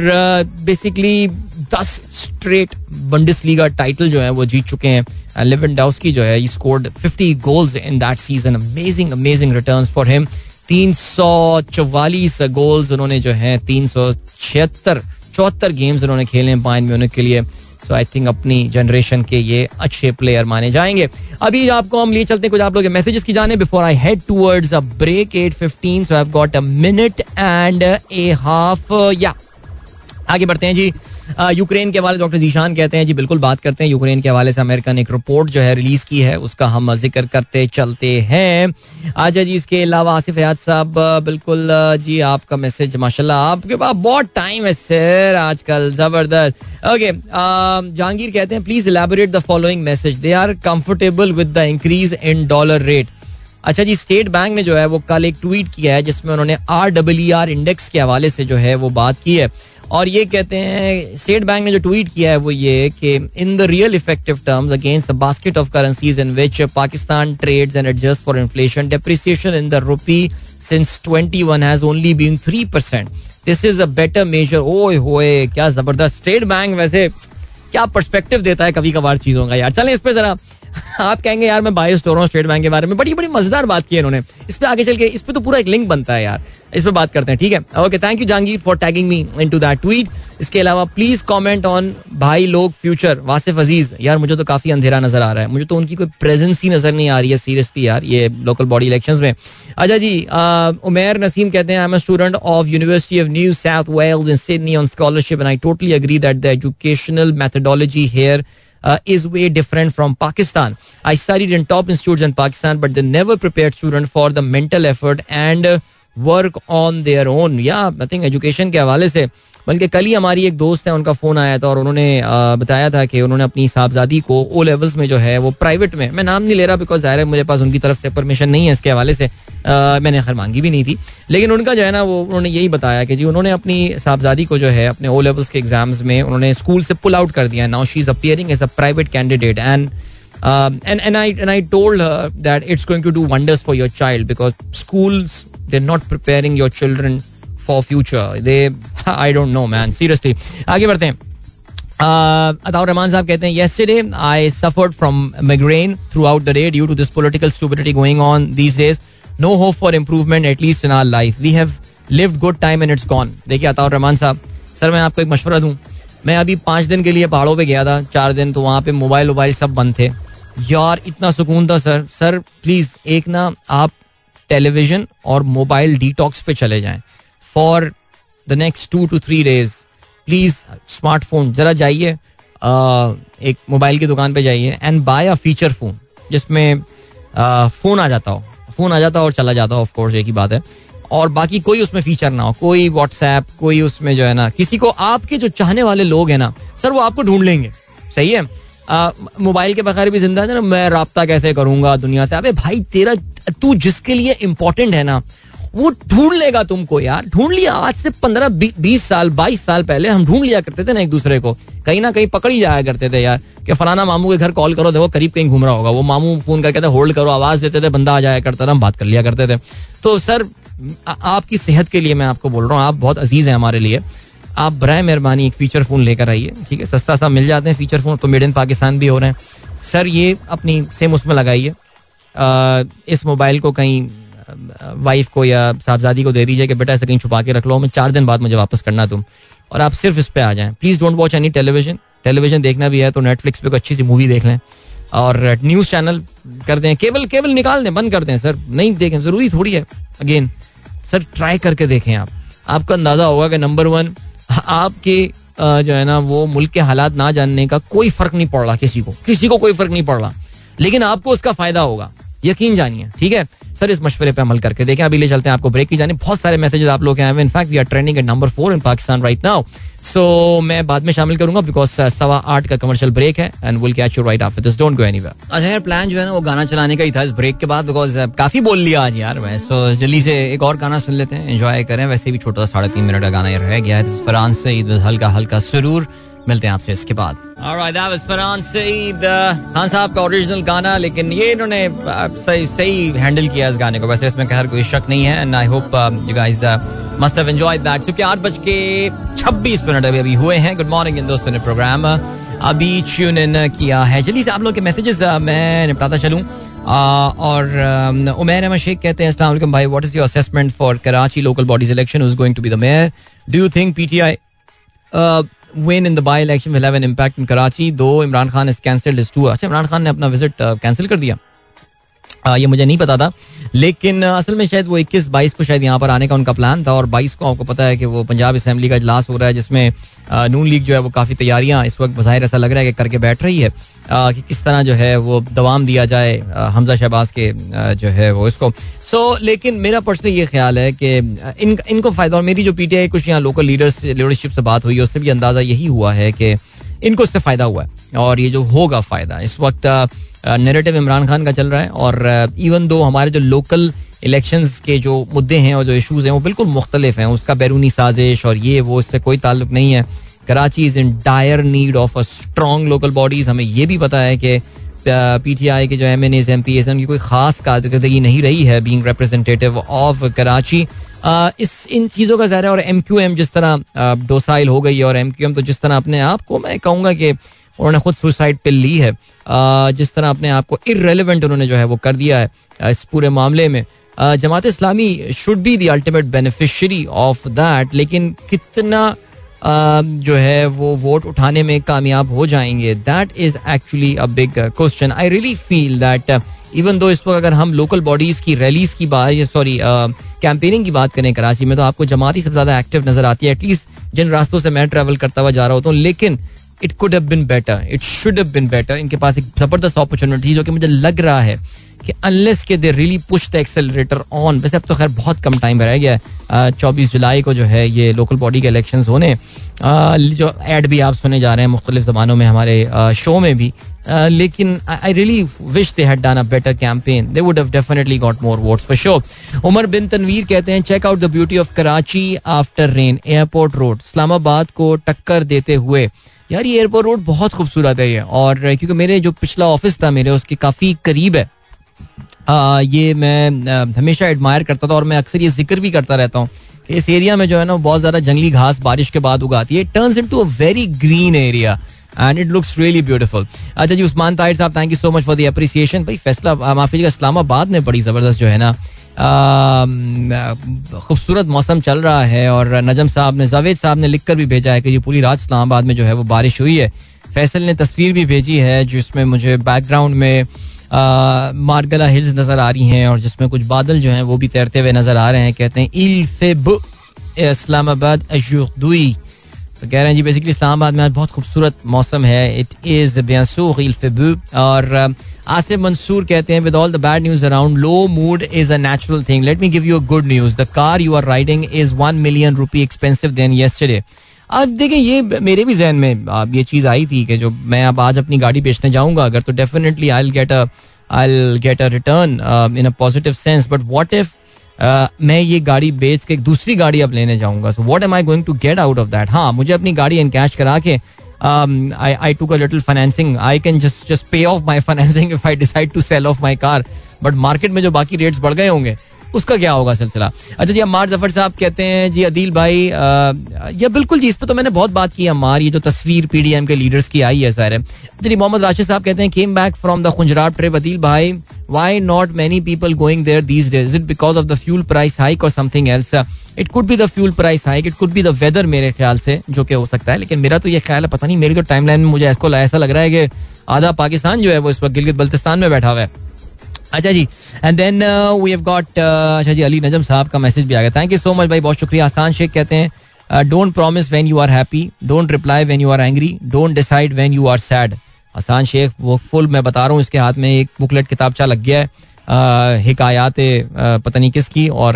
बेसिकली दस स्ट्रेट बंडिस लीगा टाइटल जो है, वो जीत चुके हैं। लिवन डाउस्की जो है scored 50 goals in that season amazing amazing returns for him तीन सौ चौवालीस गोल्स उन्होंने जो है, तीन सौ छिहत्तर, चौहत्तर गेम्स उन्होंने खेले हैं बाइन म्यूनिक के लिए। सो आई थिंक अपनी जनरेशन के ये अच्छे प्लेयर माने जाएँगे। अभी आपको हम लिए चलते हैं कुछ आप लोग मैसेजेस की जाने before I head towards a break at fifteen so I got a minute and a half या आगे बढ़ते हैं जी। यूक्रेन के हवाले डॉक्टर जीशान कहते हैं, जी बिल्कुल बात करते हैं, यूक्रेन के हवाले से अमेरिका ने एक रिपोर्ट जो है रिलीज़ की है, उसका हम ज़िक्र करते चलते हैं। आजा जी, इसके अलावा आसिफ हयात साहब, बिल्कुल, जी आपका मैसेज, माशाल्लाह, आपके पास बहुत टाइम है, सर, आजकल ज़बरदस्त। ओके जहांगीर कहते हैं please elaborate the following message they are comfortable with the increase in dollar rate अच्छा जी, स्टेट बैंक ने जो है, वो कल एक ट्वीट किया है, जिसमें उन्होंने आर डब्ल्यू आर इंडेक्स के हवाले से जो है, वो बात की है। और ये कहते हैं स्टेट बैंक ने जो ट्वीट किया है वो ये कि in the real effective terms against basket of currencies in which Pakistan trades and adjust for inflation depreciation in the rupee since 21 has only been 3% this is a better measure ओए होए क्या ज़बरदस्त state bank वैसे क्या perspective देता है कभी कभार चीज़ों का यार। चलें इस पे जरा। (laughs) आप कहेंगे, यार, मैं बायस हो रहा हूँ, स्टेट बैंक के बारे में। बड़ी बड़ी मज़ेदार बात की है इन्होंने। इस पे आगे चल के, इस पे तो पूरा एक लिंक बनता है यार। इस पे बात करते हैं, ठीक है? Okay thank you Jahangir for tagging me into that tweet इसके अलावा प्लीज़ कॉमेंट ऑन भाई लोग फ्यूचर वासिफ अज़ीज़। यार, मुझे तो काफ़ी अंधेरा नज़र आ रहा है। मुझे तो उनकी कोई प्रेजेंस ही नज़र नहीं आ रही है सीरियसली यार, ये लोकल बॉडी इलेक्शन में। अच्छा जी उमेर नसीम कहते हैं I am student of university of New South Wales in Sydney on scholarship and I totally agree that the educational methodology here uh, is way different from Pakistan. I studied in top institutes in Pakistan, but they never prepared students for the mental effort and uh, work on their own. Yeah, I think education के हवाले से बल्कि कल ही हमारी एक दोस्त है उनका फ़ोन आया था और उन्होंने बताया था कि उन्होंने अपनी साहबजादी को ओ लेवल्स में जो है वो प्राइवेट में मैं नाम नहीं ले रहा बिकॉज़ ज़ाहिर है मुझे पास उनकी तरफ़ से परमिशन नहीं है इसके हवाले से। आ, मैंने खैर मांगी भी नहीं थी। लेकिन उनका जो है ना वो उन्होंने यही बताया कि जी उन्होंने अपनी साहबजादी को जो है अपने ओ लेवल्स के एग्ज़ाम्स में उन्होंने स्कूल से पुल आउट कर दिया now she is appearing as a private candidate and and and I and I told her that it's going to do wonders for your child because schools they're not preparing for future they I don't know man seriously आगे बढ़ते हैं। uh, Ataur Rahman साहब कहते हैं yesterday I suffered from migraine throughout the day due to this political stability going on this days no hope for improvement at least in our life we have lived good time and it's gone देखिए अताउर रहमान साहब, sir, मैं आपको एक मशवरा दूँ। मैं अभी पाँच दिन के लिए पहाड़ों पर गया था, चार दिन तो वहाँ पर मोबाइल वोबाइल सब बंद थे। यार, इतना सुकून था, सर। सर प्लीज़ एक ना आप टेलीविज़न और मोबाइल डी टॉक्स पे चले जाएँ। For the next two two three days please smartphone जरा जाइए एक मोबाइल की दुकान पे जाइए and buy a feature phone जिसमें फ़ोन आ जाता हो। फ़ोन आ जाता हो और चला जाता हो ऑफ़ कोर्स एक ही बात है। और बाकी कोई उसमें फीचर ना हो, कोई व्हाट्सएप कोई उसमें जो है ना, किसी को, आपके जो चाहने वाले लोग हैं ना, सर, वो आपको ढूंढ लेंगे। सही है? मोबाइल के बगैर भी ज़िंदा है ना, मैं रबता कैसे करूँगा दुनिया से? अबे भाई, तेरा, तू जिसके लिए इंपॉर्टेंट है ना वो ढूंढ लेगा तुमको यार। ढूंढ लिया, आज से पंद्रह बीस साल, बाईस साल पहले हम ढूंढ लिया करते थे ना एक दूसरे को। कहीं ना कहीं पकड़ ही जाया करते थे यार कि फलाना मामू के घर कॉल करो, देखो करीब कहीं घूम रहा होगा। वो मामू फ़ोन करके थे होल्ड करो, आवाज़ देते थे, बंदा आ जाया करता था, हम बात कर लिया करते थे। तो सर आपकी सेहत के लिए मैं आपको बोल रहा हूँ, आप बहुत अज़ीज़ हैं हमारे लिए। आप बर मेहरबानी, एक फीचर फ़ोन लेकर आइए, ठीक है? सस्ता सा मिल जाते हैं फीचर फ़ोन तो मेड इन पाकिस्तान भी हो रहे हैं। सर, ये अपनी सेम उसमें लगाइए। इस मोबाइल को कहीं वाइफ को या साहबजादी को दे दीजिए कि बेटा ऐसे कहीं छुपा के रख लो, मैं चार दिन बाद मुझे वापस करना तुम। और आप सिर्फ़ इस पे आ जाएँ। Please don't watch any television television देखना भी है तो नेटफ्लिक्स पे कोई अच्छी सी मूवी देख लें। और न्यूज़ चैनल कर दें। केवल केवल निकाल दें, बंद कर दें सर। नहीं देखें, ज़रूरी थोड़ी है। अगेन सर ट्राई करके देखें आप। आपको अंदाज़ा होगा कि नंबर वन आपके जो है ना, वो मुल्क के हालात ना जानने का कोई फ़र्क नहीं पड़ रहा किसी को। किसी को कोई फ़र्क नहीं पड़ रहा। लेकिन आपको उसका फ़ायदा होगा। यकीन जानिए, ठीक है? सर, इस मशवरे पे अमल करके देखें। अभी ले चलते हैं आपको ब्रेक की जाने। बहुत सारे मैसेजेस आप लोग हैं। In fact we are trending at number four in Pakistan right now so मैं बाद में शामिल करूँगा बिकॉज़ सवा आठ का कमर्शियल ब्रेक है and will catch you right after this don't go anywhere अच्छा प्लान जो है ना, वो गाना चलाने का ही था इस ब्रेक के बाद बिकॉज़ काफ़ी बोल लिया आज यार मैं। सो जल्दी से एक और गाना सुन लेते हैं। एंजॉय करें। वैसे भी छोटा सा साढ़े तीन मिनट का गाना रह गया है। फरान से हल्का हल्का सुरूर। मिलते हैं आपसे इसके बाद। Saeed. खान साहब का ओरिजिनल गाना, लेकिन ये इन्होंने सही सही हैंडल किया इस गाने को। वैसे इसमें खैर कोई शक नहीं है and I hope you guys must have enjoyed that क्योंकि आठ बज के छब्बीस मिनट अभी अभी हुए हैं। गुड मॉर्निंग इन दोस्तों ने प्रोग्राम अभी ट्यून इन किया है। जल्दी से आप लोग के मैसेजेस मैं निपटाता चलूँ। और उमैर अहमद शेख कहते हैं अस्सलाम भाई what is your assessment for Karachi local bodies election is going to be the mayor do you think PTI win in the by election will have an impact in Karachi though Imran Khan has cancelled his tour अच्छा इमरान खान ने अपना visit cancel कर दिया आ, ये मुझे नहीं पता था। लेकिन असल में शायद वो 21 22 को शायद यहाँ पर आने का उनका प्लान था और 22 को आपको पता है कि वो पंजाब असम्बली का इजलास हो रहा है जिसमें नून लीग जो है वो काफ़ी तैयारियाँ इस वक्त बाहिर ऐसा लग रहा है कि करके बैठ रही है आ, कि किस तरह जो है वो दवाम दिया जाए हमजा शहबाज के जो है वो इसको। सो so, लेकिन मेरा पर्सनली ये ख्याल है कि इन इनको फ़ायदा और मेरी जो पी टी आई कुछ यहाँ लोकल लीडर्स लीडरशिप से बात हुई है उससे भी अंदाज़ा यही हुआ है कि इनको इससे फ़ायदा हुआ है और ये जो होगा फ़ायदा इस वक्त नेरेटिव इमरान खान का चल रहा है और इवन दो हमारे जो लोकल इलेक्शंस के जो मुद्दे हैं और जो इशूज़ हैं, वो बिल्कुल मुख्तलिफ़ हैं। उसका बैरूनी साजिश और ये, वो, इससे कोई ताल्लुक नहीं है। Karachi is in dire need of a strong local bodies हमें ये भी पता है कि पी टी आई के जो M N As M P S उनकी कोई खास कारकर्दगी नहीं रही है बींग रिप्रेजेंटेटिव ऑफ़ कराची। इस, इन चीज़ों का ज़ाहिर और एम क्यू एम जिस तरह डोसाइल हो गई है और एम क्यू एम तो जिस तरह अपने आप को, मैं कहूँगा कि उन्होंने खुद सुसाइड पिल ली है। जिस तरह अपने आप को इरेलीवेंट उन्होंने जो है वो कर दिया है इस पूरे मामले में। Jamaat Islami should be the ultimate beneficiary of that लेकिन कितना जो है वो वोट उठाने में कामयाब हो जाएँगे that is actually a big question I really feel that even though इस वक्त अगर हम लोकल बॉडीज की रैलीज की बात सॉरी कैंपेनिंग की बात करें कराची में तो आपको जमात ही सबसे ज़्यादा एक्टिव नज़र आती है। एटलीस्ट जिन रास्तों से मैं ट्रेवल करता हुआ जा रहा होता हूँ, लेकिन it could have been better it should have been better इनके पास एक ज़बरदस्त अपॉर्चुनिटी जो कि मुझे लग रहा है कि अनलेस के they really push the accelerator on वैसे अब तो खैर बहुत कम टाइम रह गया है। चौबीस जुलाई को जो है ये लोकल बॉडी के इलेक्शन होने। जो एड भी आप सुने जा रहे हैं मुख्तलिफ़ जबानों में हमारे शो में भी। लेकिन I really wish they had done a better campaign they would have definitely got more votes for show Umar bin Tanveer कहते हैं check out the beauty of Karachi after rain airport road Islamabad को टक्कर देते हुए यार ये airport road बहुत खूबसूरत है ये। और क्योंकि मेरे जो पिछला ऑफ़िस था मेरे उसके काफ़ी करीब है। आ, ये मैं हमेशा एडमायर करता था और मैं अक्सर ये ज़िक्र भी करता रहता हूँ कि इस एरिया में जो है ना बहुत ज़्यादा जंगली घास बारिश के बाद उगाती है। Turns into a very green area and it looks really beautiful अच्छा जी Usman Tahir sahab thank you so much for the appreciation भाई फैसला माफ़ी इस्लामाबाद में बड़ी ज़बरदस्त जो है ना खूबसूरत मौसम चल रहा है और नजम साहब ने, जावेद साहब ने लिखकर भी भेजा है कि ये पूरी रात इस्लामाबाद में जो है वो बारिश हुई है। फैसल ने तस्वीर भी भेजी है जिसमें मुझे बैकग्राउंड में मारगला हिल्स नज़र आ रही हैं और जिसमें कुछ बादल जो हैं वो भी तैरते हुए नज़र आ रहे हैं। कहते हैं, इल्फेब, इस्लामाबाद अशुदुई तो कह रहे हैं जी बेसिकली इस्लामाबाद में आज बहुत खूबसूरत मौसम है। इट इज़ इल्फेबू और आसिफ मंसूर कहते हैं with all the bad news around low mood is a natural thing let me give you a good news the car you are riding is one million rupee expensive than yesterday अब देखिए, ये मेरे भी जहन में, अब ये चीज़ आई थी कि जो मैं अब आज अपनी गाड़ी बेचने जाऊँगा, अगर तो definitely I get a I get a return in a positive sense but what if मैं ये गाड़ी बेच के दूसरी गाड़ी अब लेने जाऊँगा। So what am I going to get out of that हाँ मुझे अपनी गाड़ी इन कैश करा के I to little financing I can just just pay off my financing if I decide to sell off my car but market में जो बाकी rates बढ़ गए होंगे उसका क्या होगा सिलसिला? अच्छा जी, अम्मार ज़फ़र साहब कहते हैं, जी अदील भाई ये बिल्कुल जी, इस पर तो मैंने बहुत बात की अम्मार, ये जो तस्वीर पीडीएम के लीडर्स की आई है सर। जी, मोहम्मद राशिद साहब कहते हैं came back from the Khunjerab trip Adeel भाई why not many people going there these days it because of the fuel price hike और something else it could be the fuel price hike it could be the weather मेरे ख्याल से, जो कि हो सकता है, लेकिन मेरा तो ये ख्याल है, पता नहीं, मेरी तो टाइम लाइन में मुझे ऐसा लग रहा है कि आधा पाकिस्तान जो है वो इस वक्त गिलगित बल्तिस्तान में बैठा हुआ है। अच्छा जी and then we have got अच्छा जी, अली नजम साहब का मैसेज भी आ गया। थैंक यू सो मच भाई, बहुत शुक्रिया। आसान शेख कहते हैं don't promise when you are happy don't reply when you are angry don't decide when you are sad Ahsan Sheikh, वो फुल मैं बता रहा हूँ, इसके हाथ में एक बुकलेट किताबचा लग गया है हिकायात पता नहीं किसकी, और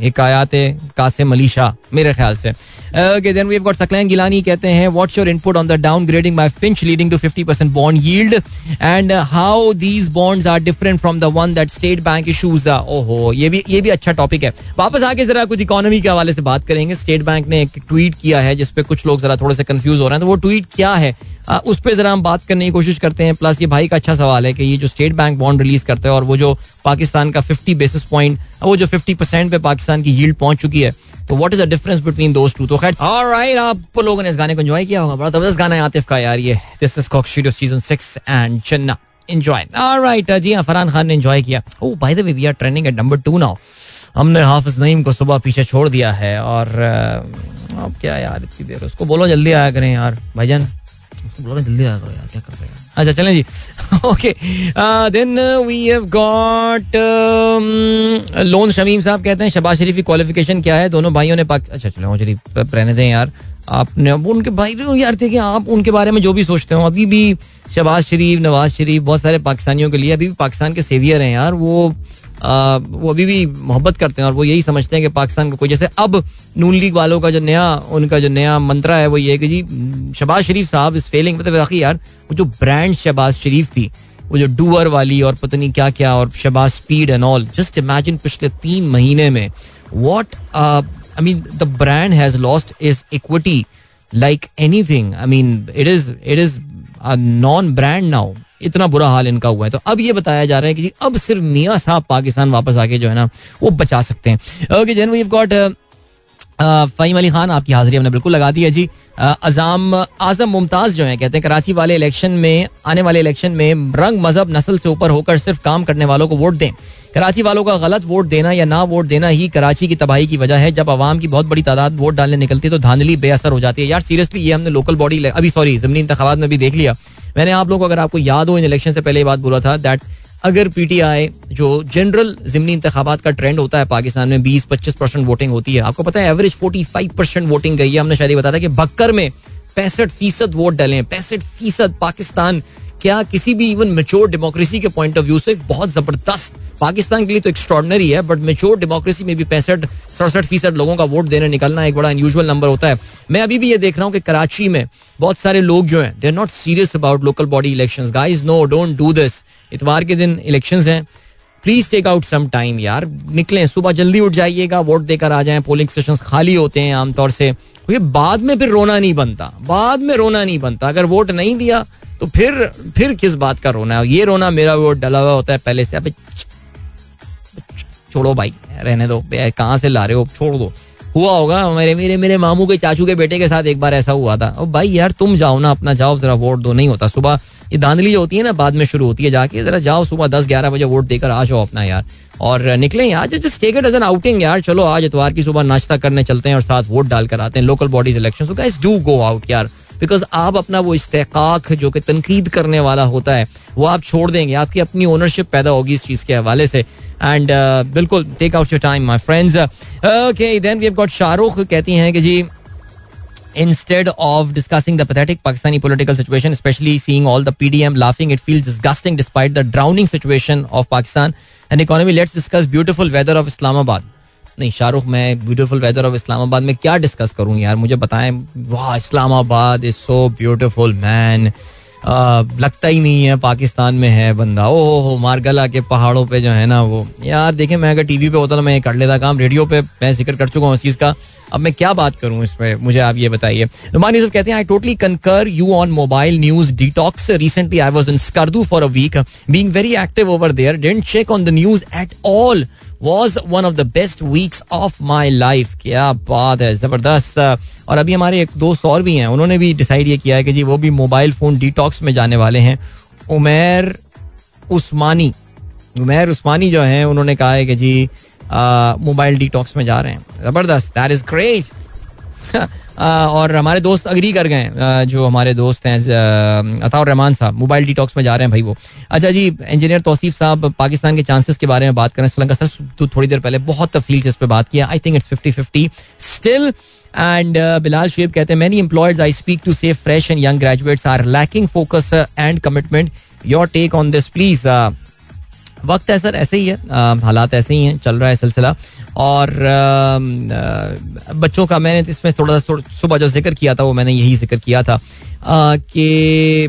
हिकायात कासिम मलीशा मेरे ख्याल से। Okay, then we've got Saklan Gilani कहते हैं what's your input on the downgrading by Finch leading to 50% bond yield? And uh, how these bonds are different from the one that State Bank issues ओहो ये भी ये भी अच्छा topic है। वापस आके जरा कुछ इकोनॉमी के हवाले से बात करेंगे। स्टेट बैंक ने एक ट्वीट किया है जिसपे कुछ लोग जरा थोड़े से कंफ्यूज हो रहे हैं। तो वो ट्वीट क्या है? आ, उस पर जरा हम बात करने की कोशिश करते हैं। प्लस ये भाई का अच्छा सवाल है कि ये जो स्टेट बैंक बॉन्ड रिलीज़ करते हैं और वो जो पाकिस्तान का 50 बेसिस पॉइंट वो जो 50 परसेंट पे पाकिस्तान की यील्ड पहुँच चुकी है तो what is the difference between those two तो खैर ऑलराइट आप लोगों ने इस गाने को एंजॉय किया होगा। बड़ा ज़बरदस्त गाना है आतिफ का यार ये। This is Coke Studio season 6 and Channa enjoy alright जी हाँ, फरहान खान ने एंजॉय किया। ओह by the way we are trending at number 2 now हमने हाफिज नईम को सुबह पीछे छोड़ दिया है और अब क्या यार, इतनी देर उसको बोलो, जल्दी आया करें यार। उसको अच्छा चलें जी okay then we have got loan Shamim sahab कहते हैं शबाज शरीफ की क्वालिफिकेशन क्या है? दोनों भाइयों ने पाक अच्छा चलो मुझे रहने दें यार। आपने उनके भाई यार थे कि आप उनके बारे में जो भी सोचते हो, अभी भी शबाज शरीफ नवाज़ शरीफ बहुत सारे पाकिस्तानियों के लिए अभी भी पाकिस्तान के सेवियर हैं यार, वो वो अभी भी मोहब्बत करते हैं और वो यही समझते हैं कि पाकिस्तान को जैसे अब नून लीग वालों का जो नया, उनका जो नया मंत्रा है वो ये कि जी, शबाज शरीफ साहब इस फेलिंग मतलब यार, वो जो ब्रांड शबाज शरीफ थी, वो जो डूअर वाली और पता नहीं क्या क्या और Shahbaz speed and all just imagine पिछले तीन महीने में what I mean the brand has lost is equity like anything I mean it is it is non brand now इतना बुरा हाल इनका हुआ है। तो अब ये बताया जा रहा है कि जी, अब सिर्फ़ मियाँ साहब पाकिस्तान वापस आके जो है ना, वो बचा सकते हैं। Okay, then we got Faheem Ali Khan आपकी हाजिरी हमने बिल्कुल लगा दी है जी। अजाम आज़म मुमताज़ जो है, कहते हैं कराची वाले इलेक्शन में, आने वाले इलेक्शन में रंग मज़हब नस्ल से ऊपर होकर सिर्फ़ काम करने वालों को वोट दें। कराची वालों का गलत वोट देना या ना वोट देना ही कराची की तबाही की वजह है। जब आवाम की बहुत बड़ी तादाद वोट डालने निकलती है तो धांधली बेअसर हो जाती है। यार सीरियसली ये हमने लोकल बॉडी अभी सॉरी जमनी इंतबात में भी देख लिया। मैंने आप लोगों को, अगर आपको याद हो, इन इलेक्शन से पहले ये बात बोला था दैट अगर पीटीआई जो जनरल जिमनी इंतबात का ट्रेंड होता है पाकिस्तान में, बीस पच्चीस परसेंट वोटिंग होती है। आपको पता है average forty five percent voting गई है। हमने शायद बताया था कि बक्कर में पैंसठ फ़ीसद वोट डले पैंसठ फ़ीसद पाकिस्तान क्या किसी भी इवन मेच्योर डेमोक्रेसी के पॉइंट ऑफ़ व्यू से बहुत ज़बरदस्त? पाकिस्तान के लिए तो एक्स्ट्रॉडनरी है बट मेच्योर डेमोक्रेसी में भी पैंसठ, सड़सठ फ़ीसद लोगों का वोट देने निकलना एक बड़ा अनयूजल नंबर होता है। मैं अभी भी ये देख रहा हूँ कि कराची में बहुत सारे लोग जो हैं they are not serious about local body election guys no don't do this इतवार के दिन इलेक्शन हैं। Please take out some time यार। निकलें, सुबह जल्दी उठ जाइएगा वोट देकर आ जाएँ। पोलिंग स्टेशन खाली होते हैं आमतौर से। ये बाद में फिर रोना नहीं बनता। बाद में रोना नहीं बनता। अगर वोट नहीं दिया तो फिर फिर किस बात का रोना है? ये रोना मेरा वोट डला हुआ होता है पहले से, अबे छोड़ो भाई, रहने दो कहाँ से ला रहे हो? छोड़ दो। हुआ होगा मेरे मेरे मेरे मामू के चाचू के बेटे के साथ एक बार ऐसा हुआ था। और भाई यार, तुम जाओ ना अपना, जाओ, जरा वोट दो, नहीं होता। सुबह ये धांधली जो होती है ना, बाद में शुरू होती है जाके, जरा जाओ सुबह दस ग्यारह बजे वोट देकर आ जाओ अपना यार। और निकले यार just take it as an outing यार, चलो आज इतवार की सुबह नाश्ता करने चलते हैं और साथ वोट डाल कर आते हैं local bodies election do go out यार। बिकॉज़ आप अपना वो इस्तेकाक जो कि तनकीद करने वाला होता है वो आप छोड़ देंगे आपकी अपनी ओनरशिप पैदा होगी इस चीज़ के हवाले से एंड uh, बिल्कुल take out your time my friends okay then we have got Shahrukh कहती हैं कि जी instead of discussing the pathetic Pakistani political situation, especially seeing all the PDM laughing, it feels disgusting despite the drowning situation of Pakistan and economy. Let's discuss beautiful weather of Islamabad. नहीं, शाहरुख, मैं beautiful weather of Islamabad में क्या discuss करूँ यार? मुझे बताएँ। वाह, Islamabad is so beautiful man लगता ही नहीं है, पाकिस्तान में है बंदा। ओ, हो मारगला के पहाड़ों पे जो है ना वो। यार, देखें, मैं अगर टीवी पे होता तो मैं ये कर लेता काम। रेडियो पे मैं ज़िक्र कर चुका हूँ उस चीज़ का। अब मैं क्या बात करूँ इस पर मुझे आप ये बताइए। नुमान यूसुफ कहते हैं I totally concur you on mobile news detox recently I was in Skardu for a week being very active over there didn't check on the news at all was one of the best weeks of my life क्या बात है, ज़बरदस्त। और अभी हमारे एक दोस्त और भी हैं, उन्होंने भी डिसाइड ये किया है कि जी, वो भी मोबाइल फ़ोन डिटॉक्स में जाने वाले हैं। उमेर उस्मानी उमेर उस्मानी जो है, उन्होंने कहा है कि जी मोबाइल डिटॉक्स में जा रहे हैं। ज़बरदस्त दैट इज़ ग्रेट (laughs) और हमारे दोस्त अग्री कर गए जो हमारे दोस्त हैं अताउर रहमान साहब, मोबाइल डिटॉक्स में जा रहे हैं भाई वो। अच्छा जी इंजीनियर तौसीफ साहब, पाकिस्तान के चांसेस के बारे में बात करें। श्रीलंका, सर तो थोड़ी देर पहले बहुत तफसील से इस पर बात किया I think it's fifty fifty still and Bilal शेब कहते हैं many employers I speak to say fresh and young graduates are lacking focus and commitment your take on this please वक्त है सर, ऐसे ही है हालात ऐसे ही हैं, चल रहा है सिलसिला। और बच्चों का मैंने इसमें थोड़ा सा सुबह जो ज़िक्र किया था, वो मैंने यही ज़िक्र किया था। कि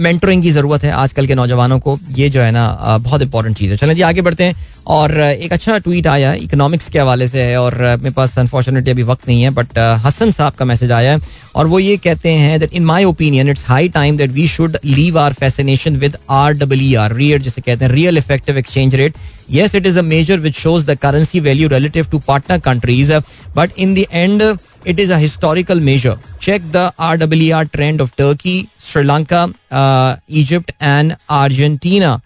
मेंटरिंग की ज़रूरत है आजकल के नौजवानों को। ये जो है ना बहुत इंपॉर्टेंट चीज़ है। चलें जी, आगे बढ़ते हैं। और एक अच्छा ट्वीट आया है इकोनॉमिक्स के हवाले से है और मेरे पास अनफॉर्चुनेटली अभी वक्त नहीं है बट हसन साहब का मैसेज आया है और वो ये कहते हैं that in my opinion it's high time that we should leave our fascination with R W R REER जिसे कहते हैं real effective exchange rate yes it is a measure which shows the currency value relative to partner countries but in the end is a historical measure. Check the RWR trend of Turkey, Sri Lanka, uh, Egypt and Argentina.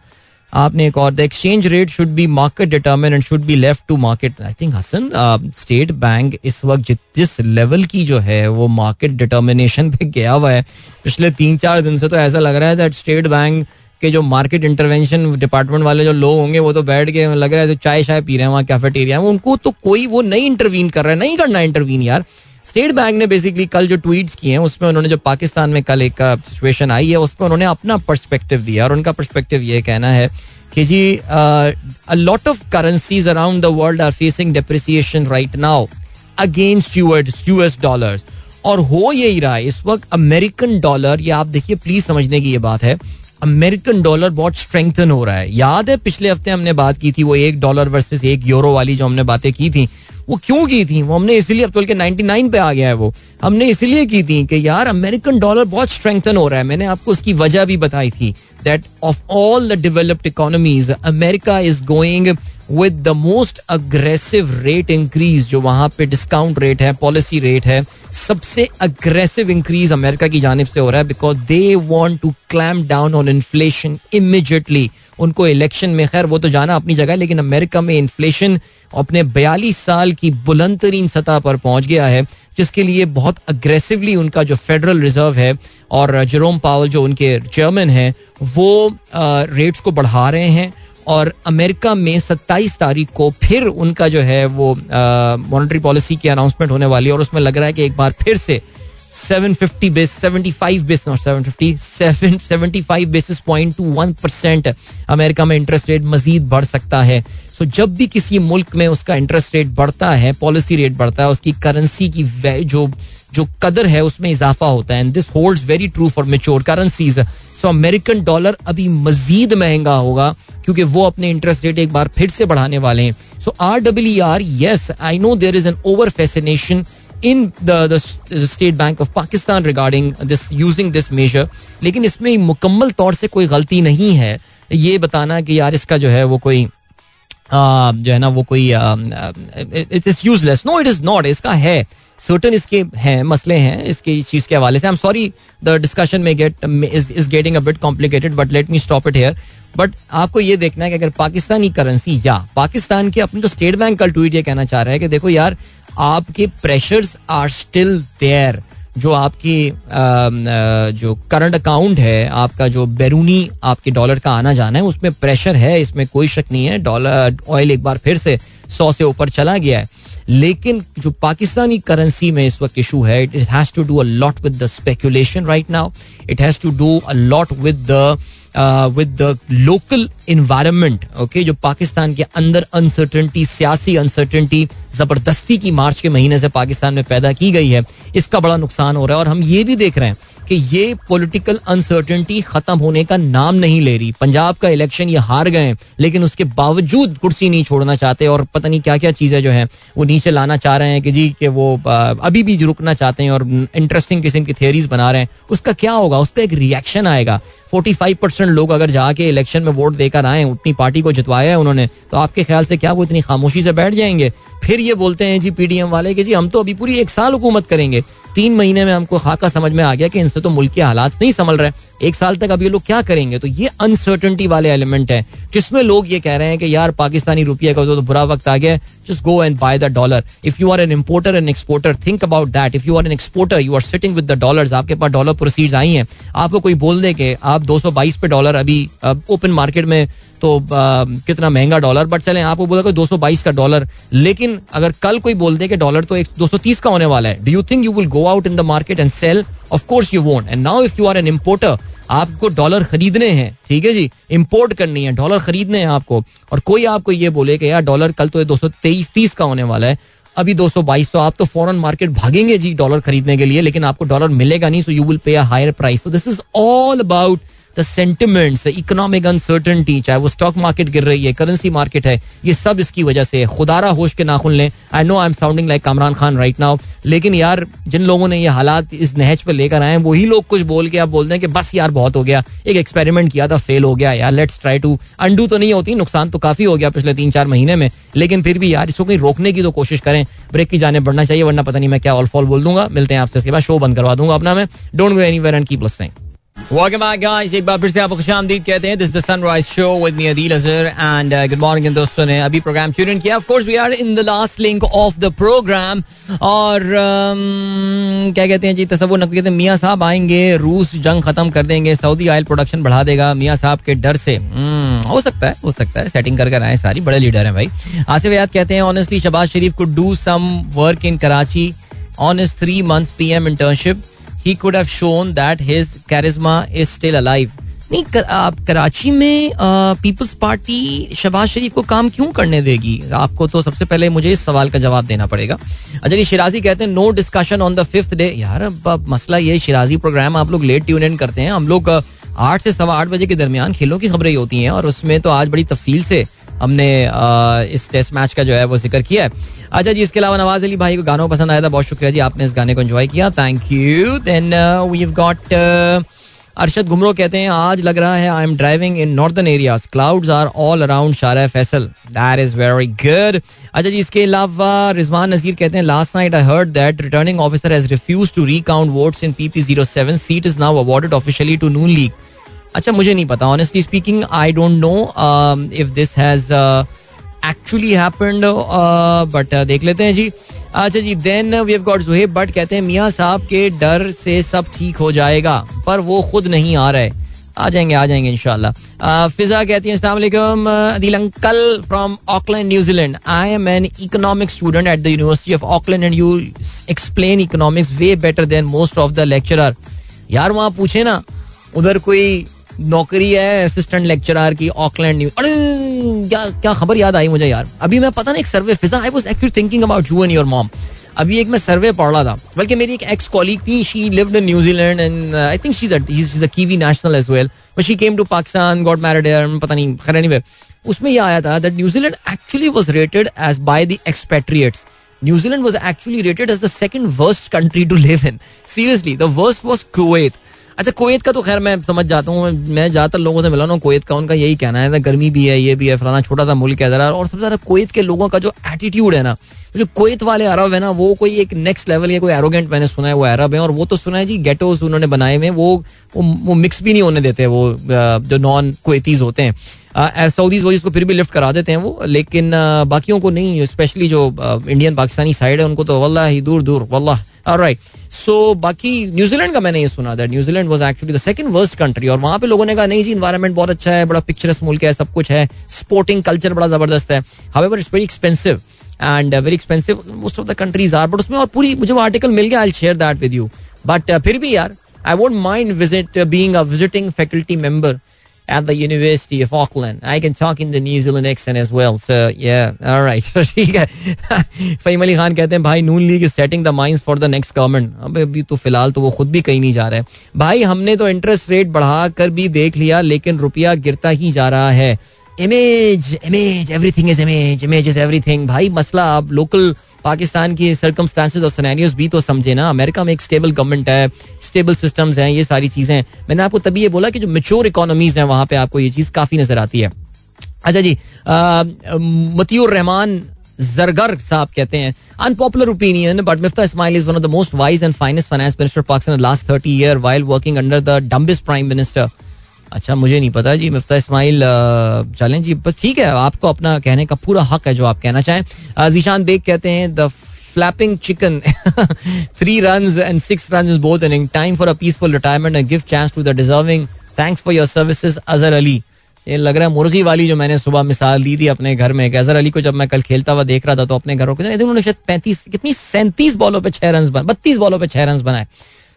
आपने एक और the exchange rate should be market determine and should be left to market I think Hasan state bank इस वक्त जिस level की जो है वो मार्केट डिटर्मिनेशन पे गया हुआ है। पिछले तीन चार दिन से तो ऐसा लग रहा है दैट स्टेट बैंक के जो मार्केट इंटरवेंशन डिपार्टमेंट वाले जो लोग होंगे वो तो बैठ के लग रहा है तो चाय शाय पी रहे हैं वहाँ कैफेटेरिया में उनको तो कोई वो नहीं इंटरवीन कर रहा है। नहीं करना इंटरवीन यार। स्टेट बैंक ने बेसिकली कल जो ट्वीट किए हैं, उसमें उन्होंने जो पाकिस्तान में कल एक सिचुएशन आई है, उसमें उन्होंने अपना पर्सपेक्टिव दिया और उनका पर्सपेक्टिव ये कहना है कि जी, a lot of currencies around the world are facing depreciation right now against US dollars और हो यही रहा है, इस वक्त अमेरिकन डॉलर ये आप देखिए प्लीज़ समझने की ये बात है अमेरिकन डॉलर बहुत स्ट्रेंथन हो रहा है। याद है, पिछले हफ़्ते हमने बात की थी, वो एक डॉलर वर्सेस एक यूरो वाली जो हमने बातें की थी वो क्यों की थी? वो हमने इसलिए, अब तो के 99 पे आ गया है वो। हमने इसलिए की थी कि यार अमेरिकन डॉलर बहुत स्ट्रेंथन हो रहा है। मैंने आपको उसकी वजह भी बताई थी that of all the developed economies America is going with the most aggressive rate increase जो वहाँ पे डिस्काउंट रेट है पॉलिसी रेट है। सबसे अग्रेसिव इंक्रीज अमेरिका की जानब से हो रहा है because they want to clamp down on inflation immediately उनको इलेक्शन में, खैर, वो तो जाना अपनी जगह, लेकिन अमेरिका में इन्फ्लेशन अपने बयालीस साल की बुलंद तरीन सतह पर पहुँच गया है, जिसके लिए बहुत अग्रेसिवली उनका जो फेडरल रिज़र्व है और जेरोम पावल जो उनके चेयरमैन हैं, वो रेट्स को बढ़ा रहे हैं और अमेरिका में 27 तारीख को फिर उनका जो है वो मॉनेटरी पॉलिसी की अनाउंसमेंट होने वाली है और उसमें लग रहा है कि एक बार फिर से 750 base 75 base not 750 75 basis point to 1 percent America में इंटरेस्ट रेट मजीद बढ़ सकता है। सो so, जब भी किसी मुल्क में उसका इंटरेस्ट रेट बढ़ता है पॉलिसी रेट बढ़ता है उसकी करेंसी की जो जो कदर है उसमें इजाफा होता है। And this holds very true for mature currencies so American dollar अभी मजीद महँगा होगा क्योंकि वो अपने इंटरेस्ट रेट एक बार फिर से बढ़ाने वाले हैं। So R W R yes I know there is an over fascination in state bank of Pakistan regarding this using this measure लेकिन इसमें मुकम्मल तौर से कोई गलती नहीं है। ये बताना कि यार इसका जो है वो कोई आ, जो है ना वो कोई it is useless no it is not इसका है। सर्टन इसके हैं मसले हैं इसके चीज़ के हवाले से। I am sorry the discussion में get is getting a bit complicated but let me stop it here but आपको ये देखना है कि अगर पाकिस्तानी करेंसी या पाकिस्तान के अपने जो स्टेट बैंक कल ट्वीट ये कहना चाह रहा है कि देखो यार आपके प्रेशर्स आर स्टिल देयर जो आपकी जो करंट अकाउंट है, आपका जो बैरूनी आपके डॉलर का आना जाना है, उसमें प्रेशर है, इसमें कोई शक नहीं है। डॉलर ऑयल एक बार फिर से सौ से ऊपर चला गया है। लेकिन जो पाकिस्तानी करेंसी में इस वक्त इशू है it has to do a lot with the speculation right now it has to do a lot with the with the local environment okay जो पाकिस्तान के अंदर अनसर्टनटी सियासी अनसर्टनटी ज़बरदस्ती की मार्च के महीने से पाकिस्तान में पैदा की गई है, इसका बड़ा नुकसान हो रहा है। और हम ये भी देख रहे हैं कि ये पॉलिटिकल अनसर्टेनिटी खत्म होने का नाम नहीं ले रही। पंजाब का इलेक्शन ये हार गए लेकिन उसके बावजूद कुर्सी नहीं छोड़ना चाहते और पता नहीं क्या क्या चीज़ें जो है, वो नीचे लाना चाह रहे हैं कि जी कि वो अभी भी रुकना चाहते हैं और इंटरेस्टिंग किस्म की थियरीज बना रहे हैं। उसका क्या होगा? उस पर एक रिएक्शन आएगा। फोर्टी फाइव परसेंट लोग अगर जाके इलेक्शन में वोट देकर आए, उतनी पार्टी को जितवाया है उन्होंने तो आपके ख्याल से क्या वो इतनी खामोशी से बैठ जाएँगे? फिर ये बोलते हैं जी पीडीएम वाले कि जी, हम तो अभी पूरी एक साल हुकूमत करेंगे। तीन महीने में हमको खाका समझ में आ गया कि इनसे तो मुल्क के हालात नहीं संभल रहे एक साल तक अब ये लोग क्या करेंगे? तो ये अनसर्टनटी वाले एलिमेंट है, जिसमें लोग ये कह रहे हैं कि यार पाकिस्तानी रुपये का तो बुरा वक्त आ गया just go and buy the dollar if you are an importer and exporter think about that if you are an exporter you are sitting with the dollar आपके पास डॉलर प्रोसीड आई हैं। आपको कोई बोल दे के आप 222 पे डॉलर अभी ओपन मार्केट में तो कितना महँगा डॉलर बट चले, आपको बोला दो सौ बाईस का डॉलर। लेकिन अगर कल कोई बोल दे कि डॉलर तो एक दो सौ तीस का होने वाला है do you think you will go out in the market and sell of course you won't and now if you are an importer आपको डॉलर खरीदने हैं, ठीक है जी? इम्पोर्ट करनी है, डॉलर खरीदने हैं आपको। और कोई आपको ये बोले कि यार डॉलर कल तो दो सौ तेईस तीस का होने वाला है, अभी दो सौ बाईस तो आप तो फॉरन मार्केट भागेंगे जी डॉलर खरीदने के लिए, लेकिन आपको डॉलर मिलेगा नहीं so you will pay a higher price so this is all about the sentiments economic uncertainty चाहे वो स्टॉक मार्केट गिर रही है करेंसी मार्केट है, ये सब इसकी वजह से है। खुदारा होश के नाखुन लें। I know I am sounding like Kamran Khan right now लेकिन यार, जिन लोगों ने ये हालात इस नहज पर लेकर आए हैं, वही लोग कुछ बोल के आप बोलते हैं कि बस यार, बहुत हो गया। एक एक्सपेरिमेंट किया था फेल हो गया। यार लेट्स ट्राई टू अंडू तो नहीं होती, नुकसान तो काफ़ी हो गया पिछले तीन चार महीने में, लेकिन फिर भी यार, इसको कहीं रोकने की तो कोशिश करें। ब्रेक की जाने बढ़ना चाहिए, वरना पता नहीं मैं क्या ऑल फॉल बोल दूँगा। मिलते हैं आपसे इसके बाद शो बंद करवा दूँगा अपना मैं। Don't go anywhere and keep listening Welcome back guys. एक बार फिर से आपको खुशामदीद कहते हैं। This the sunrise show with me Adeel Azhar and good morning दोस्तों ने अभी प्रोग्राम ट्यून किया। Of course we are in the last link of the programme और um, क्या कहते हैं जी तस्वुर नकवी कहते हैं मियाँ साहब आएँगे रूस जंग खत्म कर देंगे सऊदी ऑयल प्रोडक्शन बढ़ा देगा मियाँ साहब के डर से। Hmm, हो सकता है हो सकता है सेटिंग कर कर आए सारी बड़े लीडर हैं भाई। आसिफ याद कहते हैं honestly Shahbaz Sharif could do some work in Karachi on is three months PM internship he could have shown that his charisma is still alive नहीं कर, आप कराची में पीपल्स पार्टी शबाज शरीफ को काम क्यों करने देगी? आपको तो सबसे पहले मुझे इस सवाल का जवाब देना पड़ेगा। अच्छा शिराजी कहते हैं no discussion on the fifth day यार अब मसला ये शिराजी प्रोग्राम आप लोग लेट ट्यून इन करते हैं। हम लोग आठ से सवा आठ बजे के दरमियान खेलों की खबरें होती हैं और उसमें तो आज बड़ी तफसील से हमने इस टेस्ट मैच का जो है वो ज़िक्र किया है। अच्छा जी, इसके अलावा नवाज़ अली भाई को गानों पसंद आया था, बहुत शुक्रिया जी, आपने इस गाने को एंजॉय किया। Thank you then we have got Arshad Ghumro कहते हैं, आज लग रहा है I am driving in northern areas clouds are all around Shara Faisal that is very good अच्छा जी, इसके अलावा रिजवान नजीर कहते हैं last night I heard that returning officer has refuse to recount votes in PP zero seven seat is now awarded officially to Noon League अच्छा मुझे नहीं पता। Honestly speaking I don't know if this has actually happened but देख लेते हैं जी। अच्छा जी then we have got Zuhaib Butt कहते हैं मियाँ साहब के डर से सब ठीक हो जाएगा, पर वो खुद नहीं आ रहे। आ जाएँगे आ जाएँगे इनशाला फिजा कहती हैं, अस्सलाम Adeel uncle from Auckland New Zealand I am an economic student at the university of Auckland and you explain economics way better than most of the lecturer यार, वहाँ पूछे ना, उधर कोई नौकरी है असिस्टेंट लेक्चरर की ऑकलैंड न्यूज़ अरे, क्या क्या खबर याद आई मुझे यार? अभी मैं पता नहीं एक survey Fiza I was actually thinking about you and your mom अभी एक मैं सर्वे पढ़ रहा था। बल्कि मेरी एक एक्स कॉलीग थी she lived in New Zealand and I think she is a Kiwi national as well but she came to Pakistan got married here पता नहीं, खैर एनीवे उसमें ये आया था that New Zealand actually was rated as by the expatriates New Zealand was actually rated as the second worst country to live in seriously the worst was Kuwait अच्छा कोयत का तो खैर मैं समझ जाता हूँ, मैं ज़्यादातर लोगों से मिला ना कोयत का उनका यही कहना है, गर्मी भी है, ये भी है, फलाना छोटा सा मुल्क है जरा, और सबसे ज़्यादा कोयत के लोगों का जो एटीट्यूड है ना, जो कोयत वाले अरब है ना, वो कोई एक नेक्स्ट लेवल या कोई एरोगेंट मैंने सुना है, वो अरब है, और वो तो सुना है जी गेटोज उन्होंने बनाए हुए वो वो मिक्स भी नहीं होने देते, वो जो नॉन कोयतीज होते हैं। सऊदीज वो जिसको फिर भी लिफ्ट करा देते हैं वो, लेकिन बाकियों को नहीं स्पेशली जो इंडियन पाकिस्तानी साइड है, उनको तो वल्ला ही दूर दूर वल्ला राइट सो बाकी न्यूजीलैंड का मैंने ये सुना था New Zealand was actually the second worst country और वहाँ पे लोगों ने कहा, नहीं जी इन्वायरमेंट बहुत अच्छा है, बड़ा पिक्चरस मुल्क है, सब कुछ है स्पोर्टिंग कल्चर बड़ा ज़बरदस्त है। However it's very expensive and very expensive most of the countries are but उसमें और पूरी, मुझे वो आर्टिकल मिल गया I share that with you but फिर भी यार I won't mind visit being a visiting faculty member at the University of Auckland. I can talk in the New Zealand accent as well. So yeah, all right. (laughs) ठीक है फहीम अली खान कहते हैं भाई Noon League is setting the mines for the next government अब अभी तो फ़िलहाल तो वो खुद भी कहीं नहीं जा रहे भाई हमने तो इंटरेस्ट रेट बढ़ा कर भी देख लिया लेकिन रुपया गिरता ही जा रहा है image image everything is image image is everything भाई मसला अब लोकल पाकिस्तान की सर्कमस्टांसेस और सनैरियोज भी तो समझे ना। अमेरिका में एक स्टेबल गवर्नमेंट है स्टेबल सिस्टम्स हैं, ये सारी चीज़ें। मैंने आपको तभी ये बोला कि जो मेच्योर इकोनॉमीज हैं, वहाँ पे आपको ये चीज़ काफ़ी नज़र आती है। अच्छा जी मतियुर रहमान जरगर साहब कहते हैं unpopular opinion but Miftah Ismail is one of the most wise and finest finance minister Pakistan last thirty year while working under the dumbest prime minister अच्छा मुझे नहीं पता जी, मिफ्ता इस्माइल चलें जी, बस ठीक है, आपको अपना कहने का पूरा हक है जो आप कहना चाहें। जीशान बेग कहते हैं, the flapping chicken three run and six run is both inning time for a peaceful retirement give chance to the deserving thanks for your services Azhar Ali ये लग रहा है मुर्गी वाली जो मैंने सुबह मिसाल दी थी अपने घर में अजहर अली को जब मैं कल खेलता हुआ देख रहा था तो अपने घरों को उन्होंने शायद पैंतीस, कितनी सैंतीस बॉलों पे छह रन बना, बत्तीस बॉलों पे छह रन बनाए।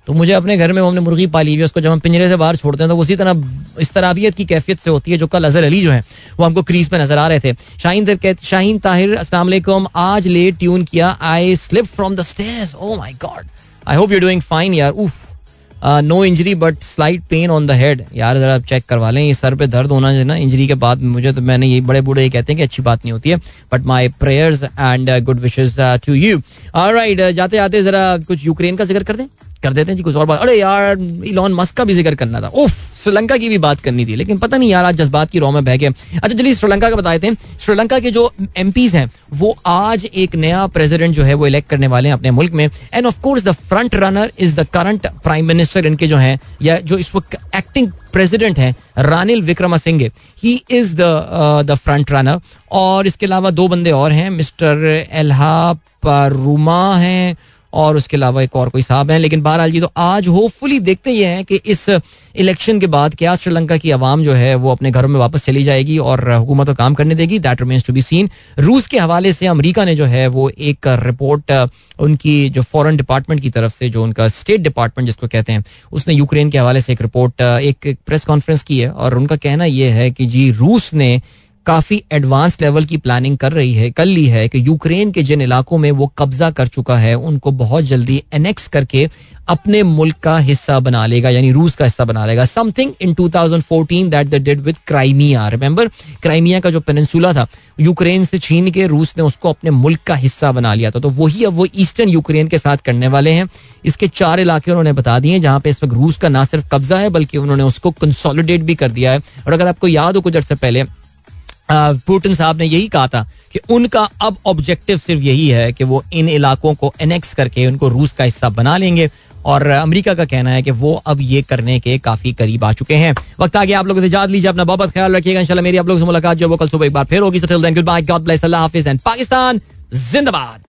तो मुझे अपने घर में हमने मुर्गी पाली हुई है, उसको जब हम पिंजरे से बाहर छोड़ते हैं तो उसी तरह, इस तरबियत की कैफियत से होती है जो कल अजहर अली जो है, वो हमको क्रीज पे नज़र आ रहे थे। शाहीन शाहीन ताहिर, अस्सलाम आज लेट ट्यून किया I slip from the stairs oh my God I hope you doing fine यार, उफ no injury but slight pain on the head यार, जरा चेक करवा लें, ये सर पे दर्द होना है ना इंजरी के बाद मुझे तो मैंने ये बड़े बूढ़े ये कहते हैं कि अच्छी बात नहीं होती है but my prayers and good wishes to you right जाते जाते जरा कुछ यूक्रेन का ज़िक्र कर दें। कर देते हैं जी, कुछ और बात। अरे यार इलॉन मस्क का भी ज़िक्र करना था। उफ, श्रीलंका की भी बात करनी थी, लेकिन पता नहीं यार, आज जज्बात की रो में बह गए। अच्छा चलिए श्रीलंका का बताए थे श्रीलंका के जो एम हैं, वो आज एक नया प्रेसिडेंट जो है, वो इलेक्ट करने वाले हैं अपने मुल्क में। And of course the front runner is the current prime minister इनके जो है, या जो इस वक्त एक्टिंग प्रेसिडेंट हैं Ranil Wickremesinghe he is the the front runner और इसके अलावा दो बंदे और हैं मिस्टर एल्हा परुमा हैं और उसके अलावा एक और कोई साहब है। लेकिन बहरहाल जी तो आज होपफुली देखते ये हैं कि इस इलेक्शन के बाद क्या श्रीलंका की आवाम जो है, वो अपने घरों में वापस चली जाएगी और हुकूमत को काम करने देगी। That remains to be seen रूस के हवाले से अमरीका ने जो है, वो एक रिपोर्ट उनकी जो फॉरेन डिपार्टमेंट की तरफ़ से, जो उनका स्टेट डिपार्टमेंट जिसको कहते हैं, उसने यूक्रेन के हवाले से एक रिपोर्ट एक प्रेस कॉन्फ्रेंस की है। और उनका कहना यह है कि जी, रूस ने काफ़ी एडवांस लेवल की प्लानिंग कर रही है कर ली है कि यूक्रेन के जिन इलाकों में वो कब्जा कर चुका है, उनको बहुत जल्दी एनेक्स करके अपने मुल्क का हिस्सा बना लेगा, यानी रूस का हिस्सा बना लेगा। Something in 2014 that they did with Crimea remember Crimea का जो पेनिनसुला था यूक्रेन से छीन के, रूस ने उसको अपने मुल्क का हिस्सा बना लिया था। तो वही अब वो ईस्टर्न यूक्रेन के साथ करने वाले हैं। इसके चार इलाके उन्होंने बता दिए जहाँ पे इस वक्त रूस का ना सिर्फ़ कब्जा है, बल्कि उन्होंने उसको कंसोलिडेट भी कर दिया है। और अगर आपको याद हो कुछ अर्से पहले पुटिन साहब ने यही कहा था कि उनका अब ऑब्जेक्टिव सिर्फ़ यही है कि वो इन इलाकों को एनेक्स करके उनको रूस का हिस्सा बना लेंगे और अमेरिका का कहना है कि वो अब ये करने के काफ़ी करीब आ चुके हैं। वक्त आगे आप लोगों से जाद लीजिए, अपना बहुत ख्याल रखिएगा। इंशाल्लाह मेरी आप लोगों से मुलाकात जो वो कल सुबह एक बार फिर होगी। पाकिस्तान जिंदाबाद।